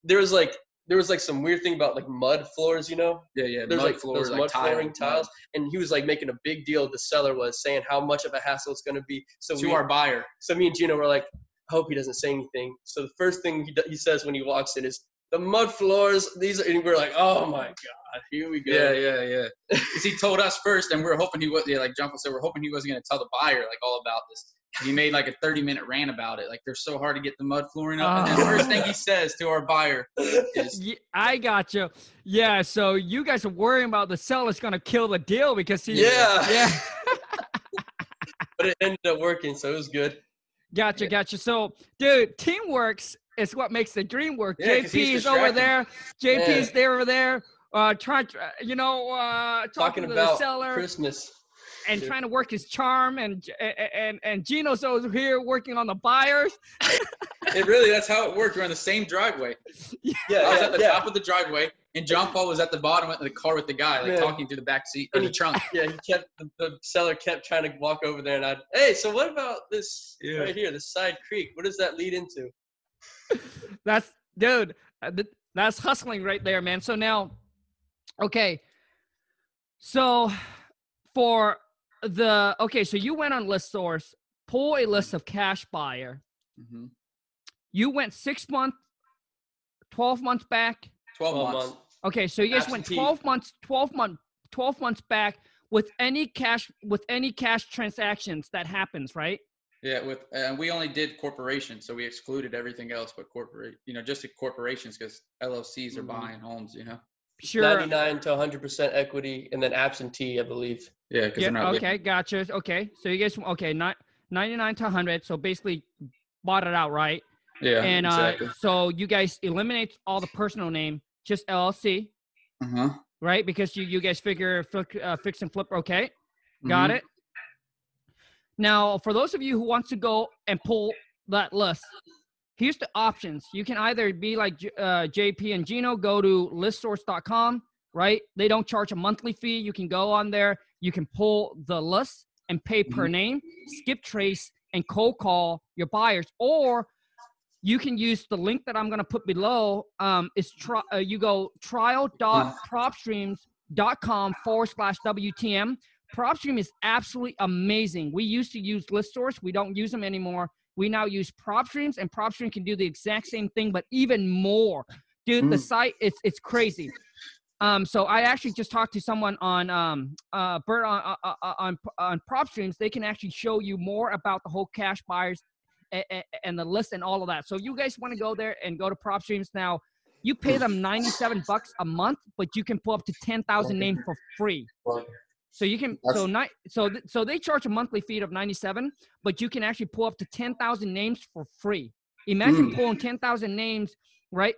[SPEAKER 3] there was like there was like some weird thing about like mud floors, you know.
[SPEAKER 1] Yeah, yeah.
[SPEAKER 3] There's
[SPEAKER 1] mud
[SPEAKER 3] like
[SPEAKER 1] floors, like
[SPEAKER 3] mud
[SPEAKER 1] tile,
[SPEAKER 3] flooring tiles, and he was like making a big deal. The seller was saying how much of a hassle it's going to be. So
[SPEAKER 1] to
[SPEAKER 3] we,
[SPEAKER 1] our buyer.
[SPEAKER 3] so me and Gino were like, I hope he doesn't say anything. So the first thing he, he says when he walks in is, the mud floors. These are, and we're like, oh my god, here we go.
[SPEAKER 1] Yeah, yeah, yeah. <laughs> Because he told us first, and we are hoping he was. Yeah, like John said, we're hoping he wasn't going to tell the buyer like all about this. He made like a 30 minute rant about it. Like they're so hard to get the mud flooring up. And then the
[SPEAKER 2] Oh.
[SPEAKER 1] first thing he says to our buyer is,
[SPEAKER 2] Ye- I got you. Yeah, so you guys are worrying about the seller's gonna kill the deal because he.
[SPEAKER 3] Yeah. <laughs>
[SPEAKER 2] Yeah. <laughs>
[SPEAKER 3] But it ended up working, so it was good.
[SPEAKER 2] Gotcha,
[SPEAKER 1] Yeah.
[SPEAKER 2] gotcha. So, dude, teamworks is what makes the dream work.
[SPEAKER 1] Yeah, 'cause he's
[SPEAKER 2] JP's over there. JP's
[SPEAKER 3] Yeah.
[SPEAKER 2] there over there. Uh, trying, to, you know, uh, talking,
[SPEAKER 3] Talking
[SPEAKER 2] to
[SPEAKER 3] about
[SPEAKER 2] the seller
[SPEAKER 3] Christmas.
[SPEAKER 2] And trying to work his charm, and and and, and Gino's over here working on the buyers. <laughs>
[SPEAKER 1] it really, that's how it worked. We're on the same driveway.
[SPEAKER 3] Yeah,
[SPEAKER 1] I was at the
[SPEAKER 3] yeah.
[SPEAKER 1] top of the driveway, and John Paul was at the bottom of the car with the guy, like
[SPEAKER 3] Yeah.
[SPEAKER 1] talking through the back seat or the trunk. <laughs>
[SPEAKER 3] Yeah, he kept the, the seller kept trying to walk over there, and I'd hey, so what about this
[SPEAKER 1] Yeah.
[SPEAKER 3] right here, this side creek? What does that lead into? <laughs>
[SPEAKER 2] That's dude. uh, That's hustling right there, man. So now, okay. So for the okay, so you went on ListSource, pull a list of cash buyer.
[SPEAKER 1] hmm
[SPEAKER 2] You went six months, twelve months back.
[SPEAKER 1] 12
[SPEAKER 3] Well,
[SPEAKER 1] months.
[SPEAKER 3] month.
[SPEAKER 2] Okay, so you guys went twelve months, twelve month, twelve months back with any cash with any cash transactions that happens, right?
[SPEAKER 1] Yeah, with and we only did corporations, so we excluded everything else but corporate. You know, just the corporations because LLCs are
[SPEAKER 3] Mhm.
[SPEAKER 1] buying homes. You know.
[SPEAKER 2] Sure.
[SPEAKER 3] 99 to 100% equity, and then absentee, I believe.
[SPEAKER 1] Yeah, because
[SPEAKER 2] Yeah.
[SPEAKER 1] they're not.
[SPEAKER 2] Okay. Gotcha. Okay. So you guys. Okay. Not ninety nine to hundred. So basically, bought it outright.
[SPEAKER 1] Yeah.
[SPEAKER 2] and uh,
[SPEAKER 1] exactly.
[SPEAKER 2] so you guys eliminate all the personal name, just LLC,
[SPEAKER 1] Uh huh.
[SPEAKER 2] right? Because you you guys figure fi- uh, fix and flip. Okay. Got
[SPEAKER 1] Mhm.
[SPEAKER 2] it. Now, for those of you who wants to go and pull that list, here's the options. You can either be like uh, JP and Gino, go to listsource.com, right? They don't charge a monthly fee. You can go on there, you can pull the list and pay per name, skip trace, and cold call your buyers. Or you can use the link that I'm going to put below. Um, is try, uh, you go trial.propstreams.com forward slash WTM. PropStream is absolutely amazing. We used to use ListSource. We don't use them anymore. We now use PropStreams, and PropStream can do the exact same thing, but even more. Dude, the
[SPEAKER 1] Mm.
[SPEAKER 2] site it's it's crazy. Um, so I actually just talked to someone on um uh Bert on uh, uh, on on PropStreams. They can actually show you more about the whole cash buyers and, and the list and all of that. So you guys want to go there and go to PropStreams now. You pay them 97 bucks a month, but you can pull up to 10,000 names for free. So you can so
[SPEAKER 1] That's-
[SPEAKER 2] ni- so th- so they charge a monthly fee of 97, but you can actually pull up to 10,000 names for free. Imagine
[SPEAKER 1] Mm.
[SPEAKER 2] pulling 10,000 names, right?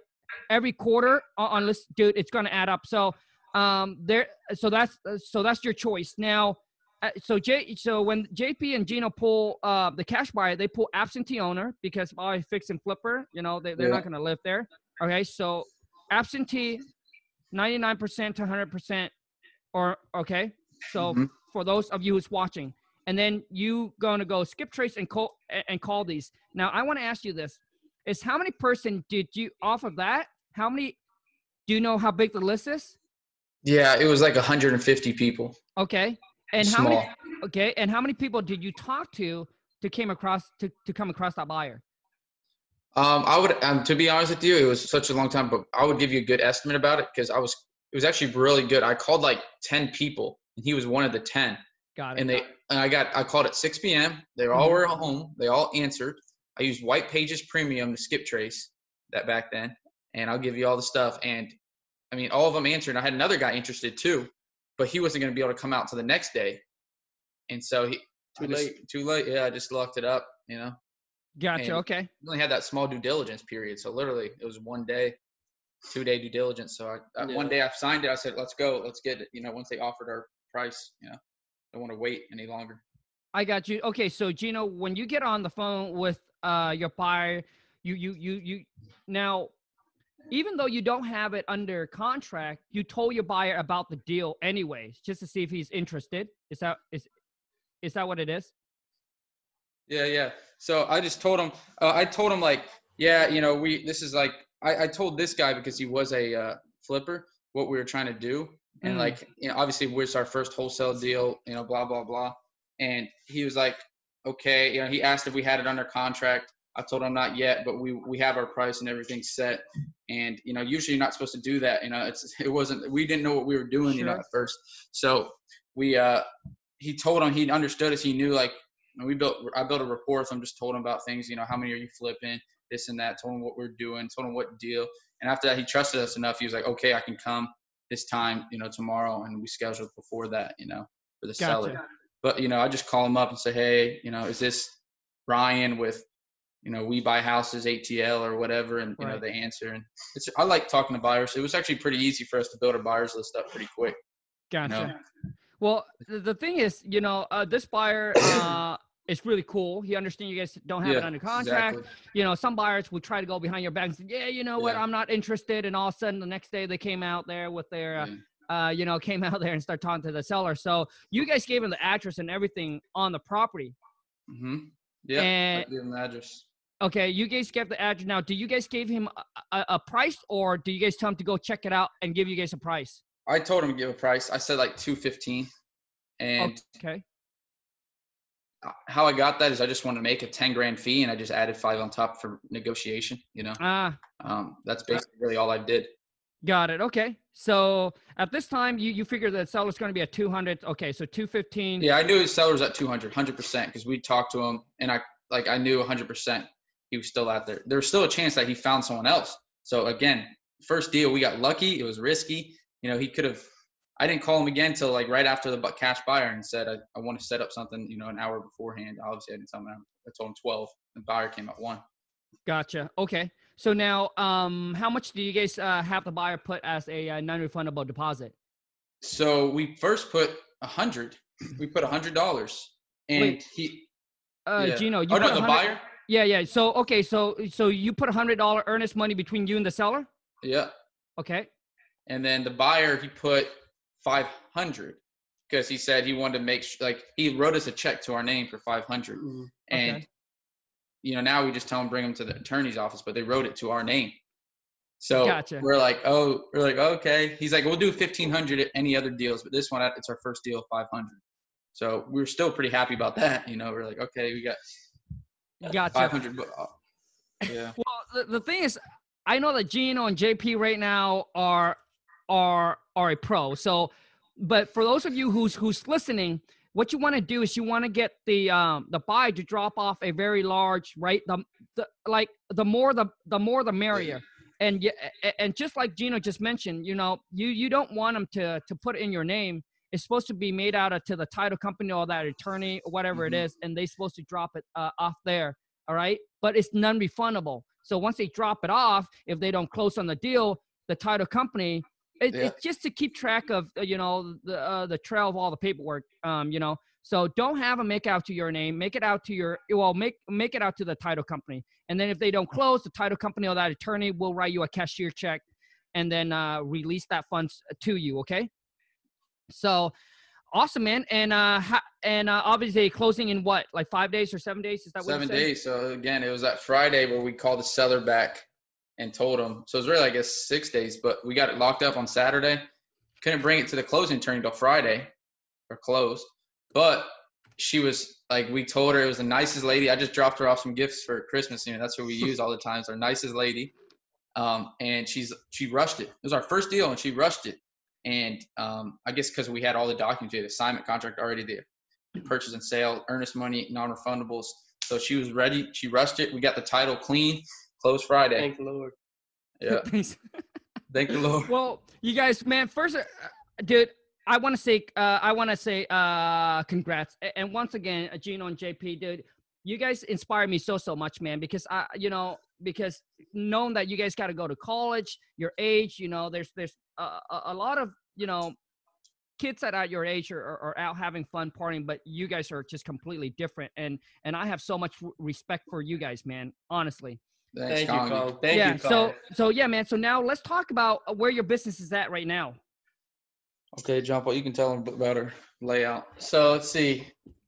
[SPEAKER 2] Every quarter on, on list, dude, it's going to add up. So um there so that's so that's your choice. Now uh, so J so when JP and Gino pull uh the cash buyer, they pull absentee owner because I fix and flipper, you know, they, they're
[SPEAKER 1] Yeah.
[SPEAKER 2] not going to live there. Okay? So absentee 99% to 100% or okay? So
[SPEAKER 1] Mhm.
[SPEAKER 2] for those of you who's watching, and then you gonna go skip trace and call and call these. Now I want to ask you this: Is how many person did you off of that? How many? Do you know how big the list is?
[SPEAKER 1] Yeah, it was like 150 people.
[SPEAKER 2] Okay, and how many? Okay, and how many people did you talk to to came across to to come across that buyer?
[SPEAKER 1] Um, I would, um, to be honest with you, it was such a long time, but I would give you a good estimate about it because I was, it was actually really good. I called like 10 people, and he was one of the 10.
[SPEAKER 2] Got it.
[SPEAKER 1] And they, and I got, I called at 6 p.m. They all
[SPEAKER 2] Mhm.
[SPEAKER 1] were at home. They all answered. I used White Pages Premium to skip trace that back then, and I'll give you all the stuff. And I mean, all of them answered. I had another guy interested too, but he wasn't going to be able to come out to the next day, and so he
[SPEAKER 3] Too
[SPEAKER 1] I just-
[SPEAKER 3] late.
[SPEAKER 1] Too late. Yeah, I just locked it up. You know.
[SPEAKER 2] Gotcha.
[SPEAKER 1] and-
[SPEAKER 2] Okay.
[SPEAKER 1] we only had that small due diligence period. So literally, it was one day, two day due diligence. So I, uh, one day I signed it. I said, "Let's go. Let's get it." You know, once they offered our price, you know, don't want to wait any longer.
[SPEAKER 2] I got you. Okay, so Gino, when you get on the phone with uh your buyer, you you you you now even though you don't have it under contract, you told your buyer about the deal anyways, just to see if he's interested. Is that is is that what it is?
[SPEAKER 1] Yeah, yeah. So I just told him. Uh, I told him like, yeah, you know, we. This is like, I, I told this guy because he was a uh, flipper what we were trying to do, and
[SPEAKER 2] Mm.
[SPEAKER 1] like, you know, obviously, it was our first wholesale deal. You know, blah blah blah. And he was like, okay. You know, he asked if we had it under contract. I told him not yet, but we we have our price and everything set. And you know, usually you're not supposed to do that. You know, it's it wasn't. We didn't know what we were doing. You know, at first. So we uh he told him he understood us. He knew like and we built. I built a report with him. Just told him about things. You know, how many are you flipping? This and that. Told him what we're doing. Told him what deal. And after that, he trusted us enough. He was like, okay, I can come this time. You know, tomorrow. And we scheduled before that. You know, for the seller but you know, I just call them up and say, hey, you know, is this Ryan with, you know, we buy houses ATL or whatever, and you know
[SPEAKER 2] Right.
[SPEAKER 1] they answer, and it's I like talking to buyers. It was actually pretty easy for us to build a buyers list up pretty quick.
[SPEAKER 2] Gotcha. Well, the, the thing is, you know, uh, this buyer <coughs> uh, is really cool. He understands you guys don't have it under contract.
[SPEAKER 1] Exactly.
[SPEAKER 2] You know, some buyers will try to go behind your back and say, "Yeah, you know what? I'm not interested." And all of a sudden, the next day, they came out there with their, uh, uh, you know, came out <laughs> there and start talking to the seller. So you guys gave him the address and everything on the property.
[SPEAKER 1] Mm-hmm. Yeah.
[SPEAKER 2] And-
[SPEAKER 1] I the address.
[SPEAKER 2] Okay, you guys gave the address. Now, do you guys give him a, a, a price, or do you guys tell him to go check it out and give you guys a price?
[SPEAKER 1] I told him to give a price. I said like two fifteen, and
[SPEAKER 2] Okay.
[SPEAKER 1] How I got that is I just wanted to make a ten grand fee, and I just added five on top for negotiation. You know,
[SPEAKER 2] Ah,
[SPEAKER 1] um, that's basically really all I did.
[SPEAKER 2] got it. Okay. So at this time, you you figure that seller's going to be at 200. Okay, so 215.
[SPEAKER 1] Yeah, I knew his seller was at 200, 100% because we talked to him and I like I knew 100% he was still out there. There was still a chance that he found someone else. So again, first deal we got lucky. It was risky. You know, he could have. I didn't call him again till like right after the cash buyer and said I, I want to set up something. You know, an hour beforehand. Obviously, I didn't tell him. I told him 12. The buyer came at one.
[SPEAKER 2] Gotcha. Okay. So now, um, how much do you guys uh, have the buyer put as a uh, non-refundable deposit?
[SPEAKER 1] So we first put a hundred. We put a hundred dollars, and
[SPEAKER 2] Wait,
[SPEAKER 1] he.
[SPEAKER 2] Uh,
[SPEAKER 1] yeah.
[SPEAKER 2] Gino, you
[SPEAKER 1] oh
[SPEAKER 2] put
[SPEAKER 1] no, the buyer.
[SPEAKER 2] Yeah, yeah. So okay, so so you put a hundred dollar earnest money between you and the seller.
[SPEAKER 1] Yeah.
[SPEAKER 2] Okay.
[SPEAKER 1] and then the buyer he put 500 because he said he wanted to make sh- like he wrote us a check to our name for 500
[SPEAKER 3] Mhm.
[SPEAKER 1] and
[SPEAKER 2] Okay.
[SPEAKER 1] you know now we just tell him bring him to the attorney's office but they wrote it to our name so
[SPEAKER 2] Gotcha.
[SPEAKER 1] we're like oh we're like okay he's like we'll do 1500 at any other deals but this one it's our first deal 500 so we are still pretty happy about that you know we're like okay we got
[SPEAKER 2] Gotcha.
[SPEAKER 1] 500 bu- uh, yeah <laughs>
[SPEAKER 2] Well, the, the thing is, I know that Gino and JP right now are are are a pro. So, but for those of you who's who's listening, what you want to do is you want to get the um the buy to drop off a very large right the, the like the more the the more the merrier. And yeah, and just like Gino just mentioned, you know, you you don't want them to to put in your name. It's supposed to be made out of to the title company or that attorney or whatever
[SPEAKER 1] Mhm.
[SPEAKER 2] it is, and they're supposed to drop it uh, off there. All right, but it's non-refundable. So once they drop it off, if they don't close on the deal, the title company, it,
[SPEAKER 1] Yeah.
[SPEAKER 2] it's just to keep track of uh, you know the uh, the trail of all the paperwork. Um, you know, so don't have them make out to your name. Make it out to your well, make make it out to the title company. And then if they don't close, the title company or that attorney will write you a cashier check, and then uh, release that funds to you. Okay. So awesome, man. And uh, ha- and uh, obviously closing in what like five days or seven days? Is that what
[SPEAKER 1] seven days. So again, it was that Friday where we called the seller back and told him. So it was really, I guess, six days. But we got it locked up on Saturday. Couldn't bring it to the closing attorney until Friday, or closed. But she was like, we told her it was the nicest lady. I just dropped her off some gifts for Christmas. You know, that's what we use all the time. It's our nicest lady. Um, and she's she rushed it. It was our first deal, and she rushed it. And um, I guess because we had all the documents, we had assignment contract already there, purchase and sale, earnest money, non-refundables. So she was ready. She rushed it. We got the title clean. Closed Friday.
[SPEAKER 3] Thank the Lord.
[SPEAKER 1] Yeah. <laughs>
[SPEAKER 2] Thanks.
[SPEAKER 1] Thank the Lord.
[SPEAKER 2] well, you guys, man, first, uh, dude, I want to say, uh, I want to say, uh, congrats. And once again, uh, Gino and JP, dude, you guys inspire me so, so much, man, because I, you know, because knowing that you guys got to go to college, your age, you know, there's, there's a, a, a lot of, you know, kids that are your age are, are, are out having fun partying, but you guys are just completely different. And, and I have so much respect for you guys, man, honestly.
[SPEAKER 1] Thanks,
[SPEAKER 3] Thank you,
[SPEAKER 1] Congy.
[SPEAKER 3] Colin. Thank
[SPEAKER 2] yeah.
[SPEAKER 3] you,
[SPEAKER 2] so,
[SPEAKER 3] Colin.
[SPEAKER 2] so yeah, man. So now let's talk about uh, where your business is at right now.
[SPEAKER 1] Okay, John Paul, you can tell them about her layout.
[SPEAKER 3] So let's see.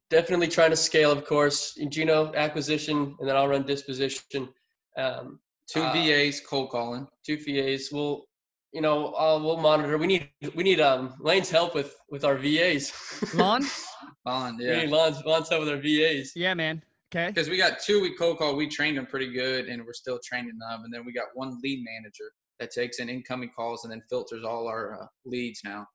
[SPEAKER 3] Definitely trying to scale, of course. Gino acquisition, and then I'll run disposition. Um,
[SPEAKER 1] Two
[SPEAKER 3] Uh,
[SPEAKER 1] VAs, cold calling.
[SPEAKER 3] two VAs. We'll, you know, uh, we'll monitor. We need we need um Lane's help with with our VAs.
[SPEAKER 2] Lon? <laughs>
[SPEAKER 1] Bond,
[SPEAKER 3] We
[SPEAKER 1] yeah.
[SPEAKER 3] need Lon's, Lon's help with our VAs.
[SPEAKER 2] Yeah, man. Okay.
[SPEAKER 1] because we got two we cold call. We trained them pretty good, and we're still training them. And then we got one lead manager that takes in incoming calls and then filters all our uh, leads now.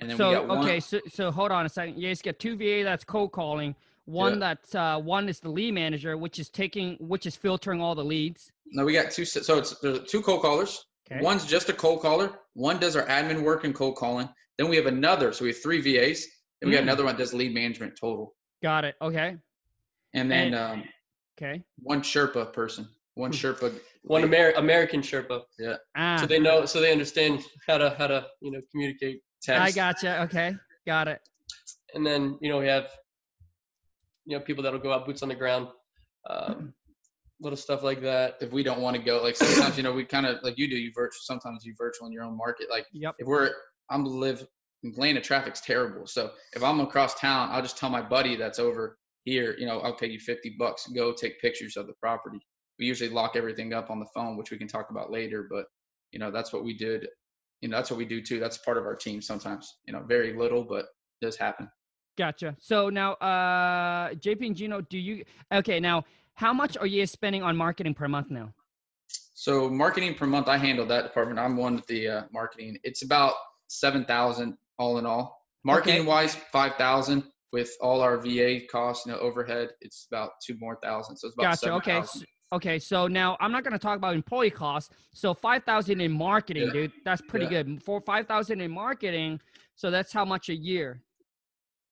[SPEAKER 1] And then
[SPEAKER 2] So
[SPEAKER 1] we got one.
[SPEAKER 2] okay, so so hold on a second. You guys got two VA that's cold calling. One
[SPEAKER 1] Yeah.
[SPEAKER 2] that's uh one is the lead manager, which is taking which is filtering all the leads.
[SPEAKER 1] No, we got two. So it's there's two cold callers.
[SPEAKER 2] Okay.
[SPEAKER 1] One's just a cold caller. One does our admin work and cold calling. Then we have another. So we have three VAs. and we got
[SPEAKER 2] Mm.
[SPEAKER 1] another one that does lead management total.
[SPEAKER 2] Got it. Okay.
[SPEAKER 1] And then
[SPEAKER 2] And-
[SPEAKER 1] um,
[SPEAKER 2] Okay.
[SPEAKER 1] one Sherpa person. One Sherpa.
[SPEAKER 3] One
[SPEAKER 1] lead.
[SPEAKER 3] Amer- American Sherpa,
[SPEAKER 2] Ah,
[SPEAKER 3] so they know, so they understand how to how to you know communicate.
[SPEAKER 1] text.
[SPEAKER 2] I gotcha. Okay. Got it.
[SPEAKER 3] And then you know we have you know people that'll go out boots on the ground, um, little stuff like that.
[SPEAKER 1] if we don't want to go, like sometimes, you know, we kind of like you do, you virtual, sometimes you virtual in your own market. Like
[SPEAKER 2] Yep.
[SPEAKER 1] if we're, I'm live, Atlanta traffic's terrible. So if I'm across town, I'll just tell my buddy that's over here, you know, I'll pay you 50 bucks, go take pictures of the property. We usually lock everything up on the phone, which we can talk about later, but you know, that's what we did. You know, that's what we do too. That's part of our team sometimes, you know, very little, but it does happen.
[SPEAKER 2] Gotcha. So now, uh, JP and Gino, do you okay? Now, how much are you spending on marketing per month now?
[SPEAKER 1] So marketing per month, I handle that department. I'm one with the uh, marketing. It's about seven thousand all in all. Marketing wise, five thousand with all our VA costs, you know, overhead. It's about two more thousand. So it's about
[SPEAKER 2] Gotcha. Okay.
[SPEAKER 1] 7,000.
[SPEAKER 2] Okay. So now I'm not going to talk about employee costs. So five thousand in marketing,
[SPEAKER 1] Yeah.
[SPEAKER 2] dude. That's pretty good. For five thousand in marketing, so that's how much a year?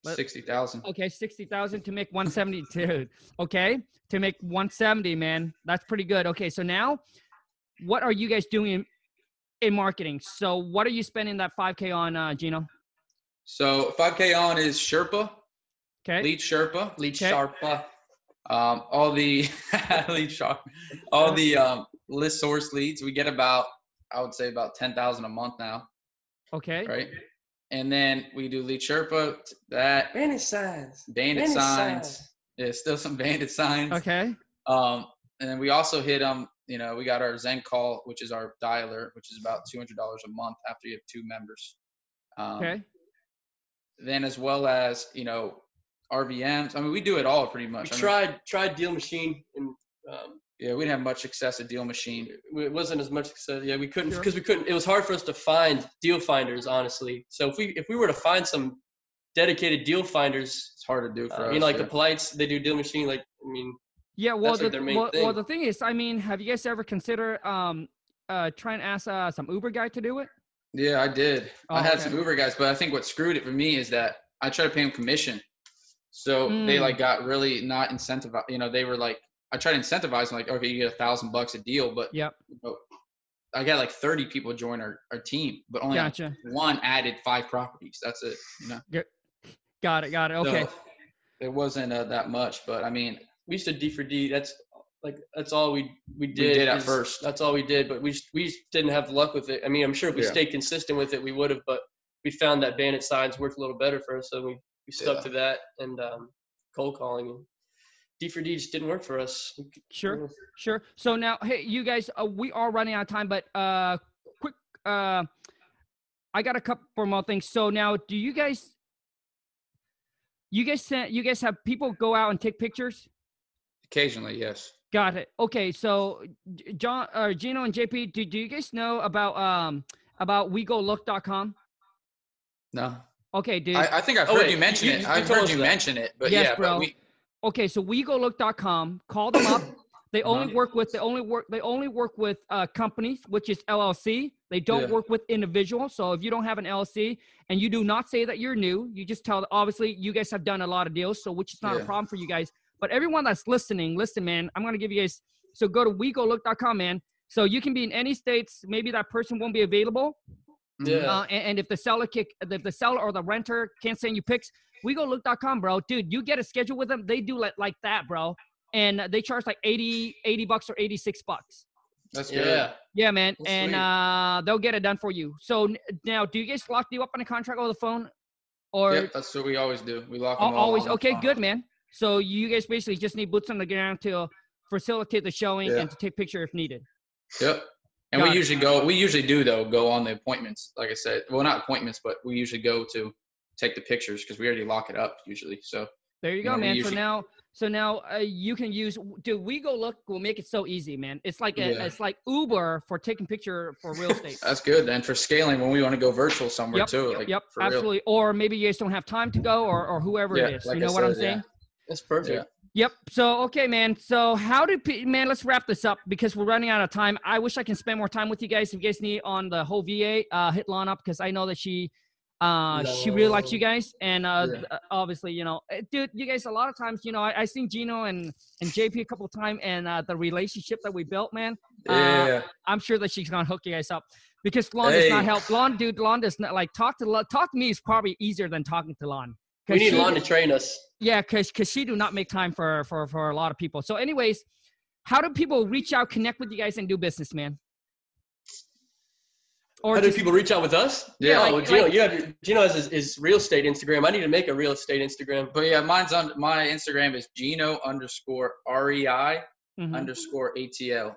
[SPEAKER 1] Sixty thousand.
[SPEAKER 2] Okay, sixty thousand to make one seventy, <laughs> dude. Okay, to make one seventy, man, that's pretty good. Okay, so now, what are you guys doing in, in marketing? So, what are you spending that five k on, uh, Gino?
[SPEAKER 1] So five K on is Sherpa,
[SPEAKER 2] Okay,
[SPEAKER 1] lead Sherpa,
[SPEAKER 3] Lead
[SPEAKER 2] Okay.
[SPEAKER 3] Sherpa.
[SPEAKER 1] um, all the <laughs> lead Sherpa, all the um, ListSource leads. We get about, I would say about ten thousand a month now,
[SPEAKER 2] okay,
[SPEAKER 1] right? And then we do lead Sherpa, that
[SPEAKER 3] Bandit signs.
[SPEAKER 1] bandit signs. Yeah, still some bandit signs.
[SPEAKER 2] okay,
[SPEAKER 1] Um, and then we also hit um, you know, we got our Zen call, which is our dialer, which is about two hundred dollars a month after you have two members. Um,
[SPEAKER 2] okay.
[SPEAKER 1] Then as well as you know, RVMs. I mean, we do it all pretty
[SPEAKER 3] We
[SPEAKER 1] much. I mean,
[SPEAKER 3] tried tried Deal Machine and um,
[SPEAKER 1] yeah, we didn't have much success at Deal Machine.
[SPEAKER 3] it wasn't as much success. Yeah, we couldn't
[SPEAKER 2] Sure.
[SPEAKER 3] because we couldn't. It was hard for us to find deal finders, honestly. So if we if we were to find some dedicated deal finders,
[SPEAKER 1] It's hard to do for
[SPEAKER 3] uh,
[SPEAKER 1] us.
[SPEAKER 3] you know, like
[SPEAKER 1] yeah.
[SPEAKER 3] the polites, they do deal machine. Like I mean,
[SPEAKER 2] Yeah, well,
[SPEAKER 3] That's,
[SPEAKER 2] the
[SPEAKER 3] like, their main
[SPEAKER 2] well, well,
[SPEAKER 3] thing.
[SPEAKER 2] the thing is, I mean, have you guys ever considered um, uh, trying to ask uh, some Uber guy to do it?
[SPEAKER 1] Yeah, I did.
[SPEAKER 2] Oh,
[SPEAKER 1] I had
[SPEAKER 2] okay.
[SPEAKER 1] some Uber guys, but I think what screwed it for me is that I tried to pay them commission. So they
[SPEAKER 2] Mm.
[SPEAKER 1] like got really not incentivized. You know, they were like, I tried to incentivize them, like, okay, you get a thousand bucks a deal, but
[SPEAKER 2] Yep,
[SPEAKER 1] but I got like 30 people join our, our team, but only
[SPEAKER 2] gotcha.
[SPEAKER 1] one added five properties. That's it. You know,
[SPEAKER 2] Got it, got it. Okay,
[SPEAKER 1] So it wasn't uh, that much, but I mean,
[SPEAKER 3] we used to D for D. That's like that's all we we did.
[SPEAKER 1] did at
[SPEAKER 3] is-
[SPEAKER 1] first.
[SPEAKER 3] That's all we did, but we just, we just didn't have luck with it. I mean, I'm sure if we
[SPEAKER 1] Yeah.
[SPEAKER 3] stayed consistent with it, we would have. But we found that bandit signs worked a little better for us, so we we stuck
[SPEAKER 1] Yeah.
[SPEAKER 3] to that and um, cold calling. And D for D just didn't work for us.
[SPEAKER 2] Sure. Sure. So now, hey, you guys, uh, we are running out of time, but uh, quick, uh, I got a couple more things. So now, do you guys, you guys sent, you guys have people go out and take pictures?
[SPEAKER 1] occasionally, yes.
[SPEAKER 2] Got it. Okay. So, John, uh, Gino, and JP, do, do you guys know about um about WeGoLook.com?
[SPEAKER 1] No,
[SPEAKER 2] Okay, dude.
[SPEAKER 1] I, I think I've
[SPEAKER 3] Oh,
[SPEAKER 1] heard
[SPEAKER 3] wait,
[SPEAKER 1] you mention
[SPEAKER 3] you-
[SPEAKER 1] it.
[SPEAKER 3] you
[SPEAKER 1] I've
[SPEAKER 3] told
[SPEAKER 1] heard you
[SPEAKER 3] that.
[SPEAKER 1] mention it, but
[SPEAKER 2] Yes,
[SPEAKER 1] yeah,
[SPEAKER 2] bro.
[SPEAKER 1] but we,
[SPEAKER 2] okay, so WeGoLook.com. Call them up. They only
[SPEAKER 1] Uh-huh.
[SPEAKER 2] work with they only work they only work with uh, companies, which is LLC. They don't
[SPEAKER 1] Yeah.
[SPEAKER 2] work with individuals. So if you don't have an LLC and you do not say that you're new, you just tell. Obviously, you guys have done a lot of deals, so which is not a problem for you guys. But everyone that's listening, listen, man. I'm gonna give you guys. So go to WeGoLook.com, man. So you can be in any states. Maybe that person won't be available.
[SPEAKER 1] Mhm.
[SPEAKER 3] Yeah.
[SPEAKER 2] Uh, and, and if the seller kick, if the seller or the renter can't send you pics, WeGoLook.com, bro. Dude, you get a schedule with them. They do like like that, bro. And they charge like 80, 80 bucks or 86 bucks.
[SPEAKER 1] that's good.
[SPEAKER 3] Yeah.
[SPEAKER 2] Yeah, man.
[SPEAKER 1] Well,
[SPEAKER 2] and
[SPEAKER 1] sweet.
[SPEAKER 2] uh, they'll get it done for you. So n- now, do you guys lock you up on a contract over the phone? Or
[SPEAKER 1] Yep, that's what we always do. We lock them
[SPEAKER 2] always?
[SPEAKER 1] on
[SPEAKER 2] Okay,
[SPEAKER 1] phone.
[SPEAKER 2] good, man. So you guys basically just need boots on the ground to facilitate the showing
[SPEAKER 1] Yeah.
[SPEAKER 2] and to take picture if needed.
[SPEAKER 1] Yep. And
[SPEAKER 2] Got
[SPEAKER 1] we
[SPEAKER 2] it.
[SPEAKER 1] usually go. We usually do though go on the appointments. Like I said, well, not appointments, but we usually go to take the pictures because we already lock it up usually. So
[SPEAKER 2] There you
[SPEAKER 1] You
[SPEAKER 2] go,
[SPEAKER 1] know, we
[SPEAKER 2] man. So now, So now uh, you can use. Do we go look. We'll make it so easy, man. It's like a,
[SPEAKER 1] Yeah.
[SPEAKER 2] it's like Uber for taking picture for real <laughs> estate.
[SPEAKER 1] That's good. And for scaling, when we want to go virtual somewhere
[SPEAKER 2] Yep,
[SPEAKER 1] too. Like,
[SPEAKER 2] yep,
[SPEAKER 1] for real.
[SPEAKER 2] absolutely. Or maybe you guys don't have time to go, or or whoever
[SPEAKER 1] Yeah,
[SPEAKER 2] it is.
[SPEAKER 1] like
[SPEAKER 2] you
[SPEAKER 1] I
[SPEAKER 2] know what I'm
[SPEAKER 1] said, yeah.
[SPEAKER 2] saying?
[SPEAKER 3] That's perfect.
[SPEAKER 2] Yep. So okay, man. So how do pe- man? Let's wrap this up because we're running out of time. I wish I can spend more time with you guys. If you guys need on the whole VA, uh, hit Lon up because I know that she, uh, she really likes you guys, and uh,
[SPEAKER 1] Yeah.
[SPEAKER 2] th- obviously, you know, eh, dude, you guys a lot of times, you know, I, I seen Gino and and JP a couple of times, and uh, the relationship that we built, man. Uh,
[SPEAKER 1] Yeah.
[SPEAKER 2] I'm sure that she's gonna hook you guys up because Lon does not help. Lon, dude, Lon does not like talk to Lon- talk to me is probably easier than talking to Lon.
[SPEAKER 3] We
[SPEAKER 2] 'Cause
[SPEAKER 3] need
[SPEAKER 2] she-
[SPEAKER 3] Lon to train us.
[SPEAKER 2] yeah, because because she do not make time for for for a lot of people. So, anyways, how do people reach out, connect with you guys, and do business, man? Or
[SPEAKER 3] How do people reach out with us?
[SPEAKER 1] Yeah,
[SPEAKER 3] Oh,
[SPEAKER 2] like-
[SPEAKER 3] well, Gino,
[SPEAKER 2] like-
[SPEAKER 3] you have your, Gino has his, his real estate Instagram. I need to make a real estate Instagram.
[SPEAKER 1] But yeah, mine's on my Instagram is Gino underscore REI
[SPEAKER 2] Mhm.
[SPEAKER 1] underscore ATL.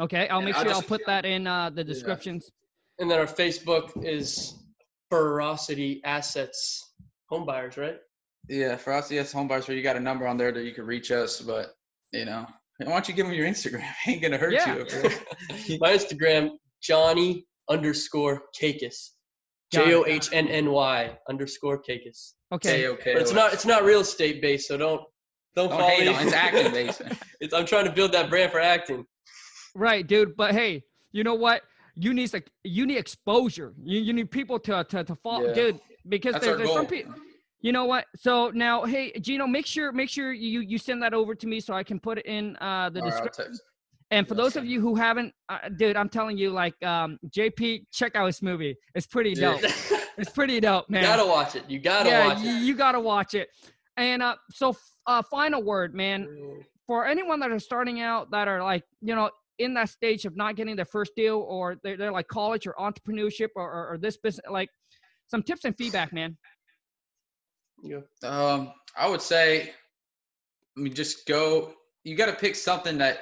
[SPEAKER 2] Okay, I'll
[SPEAKER 1] and
[SPEAKER 2] make
[SPEAKER 1] I'll
[SPEAKER 2] sure I'll put that in uh, the descriptions.
[SPEAKER 3] And then our Facebook is Ferocity Assets Home Buyers, right?
[SPEAKER 1] Yeah, for us, yes, home buyers, where you got a number on there that you can reach us. But you know, why don't you give them your Instagram? <laughs> Ain't gonna hurt
[SPEAKER 2] Yeah.
[SPEAKER 1] you. over. <laughs>
[SPEAKER 3] My Instagram, Johnny underscore Kakis.
[SPEAKER 2] Got.
[SPEAKER 3] J O H N N Y underscore Kakis.
[SPEAKER 2] Okay,
[SPEAKER 1] okay.
[SPEAKER 3] But it's not it's not real estate based, so don't don't,
[SPEAKER 1] Don't
[SPEAKER 3] follow
[SPEAKER 1] hate
[SPEAKER 3] me.
[SPEAKER 1] on. It's acting based. <laughs>
[SPEAKER 3] It's- I'm trying to build that brand for acting.
[SPEAKER 2] right, dude. But hey, you know what? You need like you need exposure. You you need people to to to follow,
[SPEAKER 1] Yeah.
[SPEAKER 2] dude. Because
[SPEAKER 1] That's
[SPEAKER 2] there, there's some people. You know what? So now, hey, Gino, make sure make sure you you send that over to me so I can put it in uh, the
[SPEAKER 1] All right,
[SPEAKER 2] description.
[SPEAKER 1] text.
[SPEAKER 2] And for those of you who haven't, uh, dude, I'm telling you, like, um, JP, check out his movie. It's pretty
[SPEAKER 1] Yeah.
[SPEAKER 2] dope. It's pretty dope, man.
[SPEAKER 3] you gotta watch it. You gotta
[SPEAKER 2] yeah,
[SPEAKER 3] watch
[SPEAKER 2] you,
[SPEAKER 3] it.
[SPEAKER 2] you gotta watch it. And uh, so, uh, final word, man, for anyone that are starting out, that are like, you know, in that stage of not getting their first deal, or they're, they're like college or entrepreneurship or, or, or this business, like, some tips and feedback, man.
[SPEAKER 3] Yeah.
[SPEAKER 1] Um, I would say, I mean, just go. You got to pick something that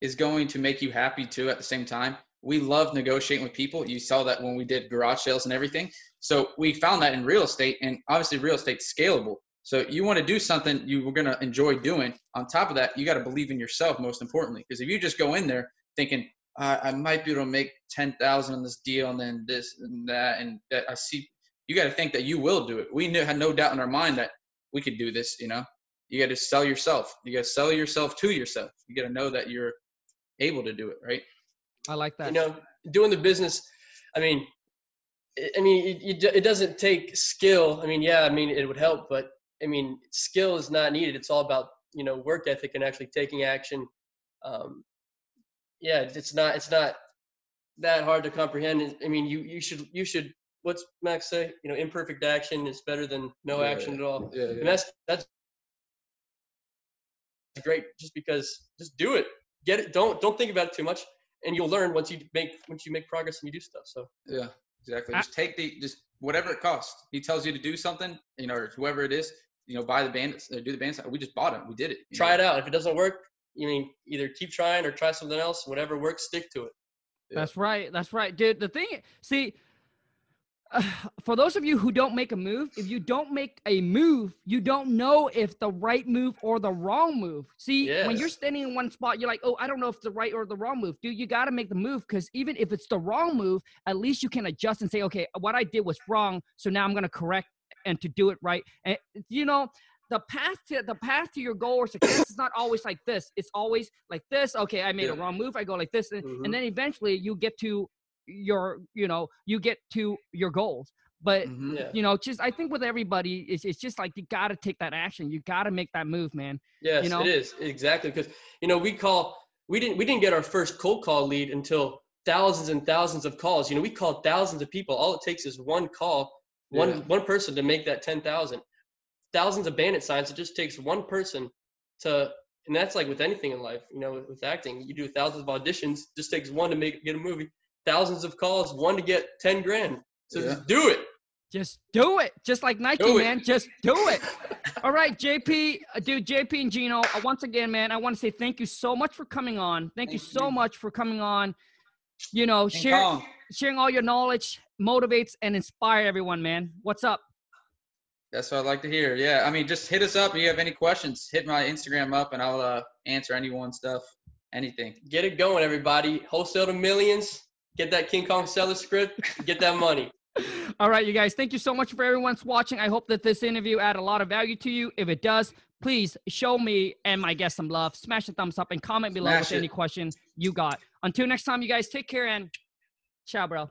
[SPEAKER 1] is going to make you happy too. At the same time, we love negotiating with people. You saw that when we did garage sales and everything. So we found that in real estate, and obviously, real estate's scalable. So you want to do something you were going to enjoy doing. On top of that, you got to believe in yourself most importantly. Because if you just go in there thinking I, I might be able to make ten thousand on this deal, and then this and that, and that I see, you got to think that you will do it. We knew, had no doubt in our mind that we could do this. You know, you got to sell yourself. You got to sell yourself to yourself. You got to know that you're able to do it, right?
[SPEAKER 2] I like that.
[SPEAKER 3] you know doing the business i mean i I mean it, it, it doesn't take skill i mean yeah i mean it would help but i mean skill is not needed it's all about you know work ethic and actually taking action um, yeah it's not it's not that hard to comprehend i mean you you should you should what's max say you know imperfect action is better than no
[SPEAKER 1] Yeah,
[SPEAKER 3] action at all
[SPEAKER 1] Yeah. yeah.
[SPEAKER 3] and that's that's great just because just do it get it don't don't think about it too much and you'll learn once you make once you make progress and you do stuff so
[SPEAKER 1] Yeah, exactly. Just take the just whatever it costs. He tells you to do something, you know, or whoever it is, you know, buy the bandits, uh, do the bandits. We just bought it. We did it.
[SPEAKER 3] try
[SPEAKER 1] know?
[SPEAKER 3] it out if it doesn't work you mean either keep trying or try something else whatever works stick to it
[SPEAKER 1] Yeah.
[SPEAKER 2] That's right. That's right, dude. The thing, see, uh, <sighs> for those of you who don't make a move, if you don't make a move, you don't know if the right move or the wrong move. See, when you're standing in one spot, you're like, oh, I don't know if the right or the wrong move. Dude, you got to make the move because even if it's the wrong move, at least you can adjust and say, okay, what I did was wrong, so now I'm gonna correct and to do it right. And you know, the path to the path to your goal or success is not always like this. It's always like this. Okay, I made a wrong move. I go like this, and,
[SPEAKER 3] Mhm.
[SPEAKER 2] and then eventually you get to your, you know, you get to your goals. But
[SPEAKER 1] Mhm.
[SPEAKER 3] yeah
[SPEAKER 2] you know, just I think with everybody, it's, it's just like you got to take that action. You got to make that move, man.
[SPEAKER 3] yes
[SPEAKER 2] know?
[SPEAKER 3] it is exactly because you know we call we didn't we didn't get our first cold call lead until thousands and thousands of calls you know we called thousands of people all it takes is one call one
[SPEAKER 1] Yeah.
[SPEAKER 3] one person to make that 10,000 thousands of bandit signs it just takes one person to and that's like with anything in life you know with, with acting you do thousands of auditions just takes one to make get a movie thousands of calls one to get 10 grand so
[SPEAKER 1] Yeah.
[SPEAKER 3] just do it
[SPEAKER 2] Just do it. Just like Nike,
[SPEAKER 1] Do it.
[SPEAKER 2] man. Just do it. <laughs> All right, JP, uh, dude, JP and Gino. Uh, once again, man, I want to say thank you so much for coming on. Thank, you so
[SPEAKER 1] you.
[SPEAKER 2] much for coming on. You know,
[SPEAKER 1] King
[SPEAKER 2] share,
[SPEAKER 1] Kong.
[SPEAKER 2] sharing all your knowledge motivates and inspire everyone, man. What's up?
[SPEAKER 1] That's what I'd like to hear. Yeah, I mean, just hit us up. If you have any questions, hit my Instagram up, and I'll uh, answer anyone's stuff, anything.
[SPEAKER 3] Get it going, everybody. Wholesale to millions. Get that King Kong seller script. Get that money. <laughs>
[SPEAKER 2] All right, you guys. Thank you so much for everyone's watching. I hope that this interview added a lot of value to you. If it does, please show me and my guest some love. Smash the thumbs up and comment below
[SPEAKER 1] Smash
[SPEAKER 2] with any
[SPEAKER 1] it.
[SPEAKER 2] question you got. Until next time, you guys take care and ciao, bro.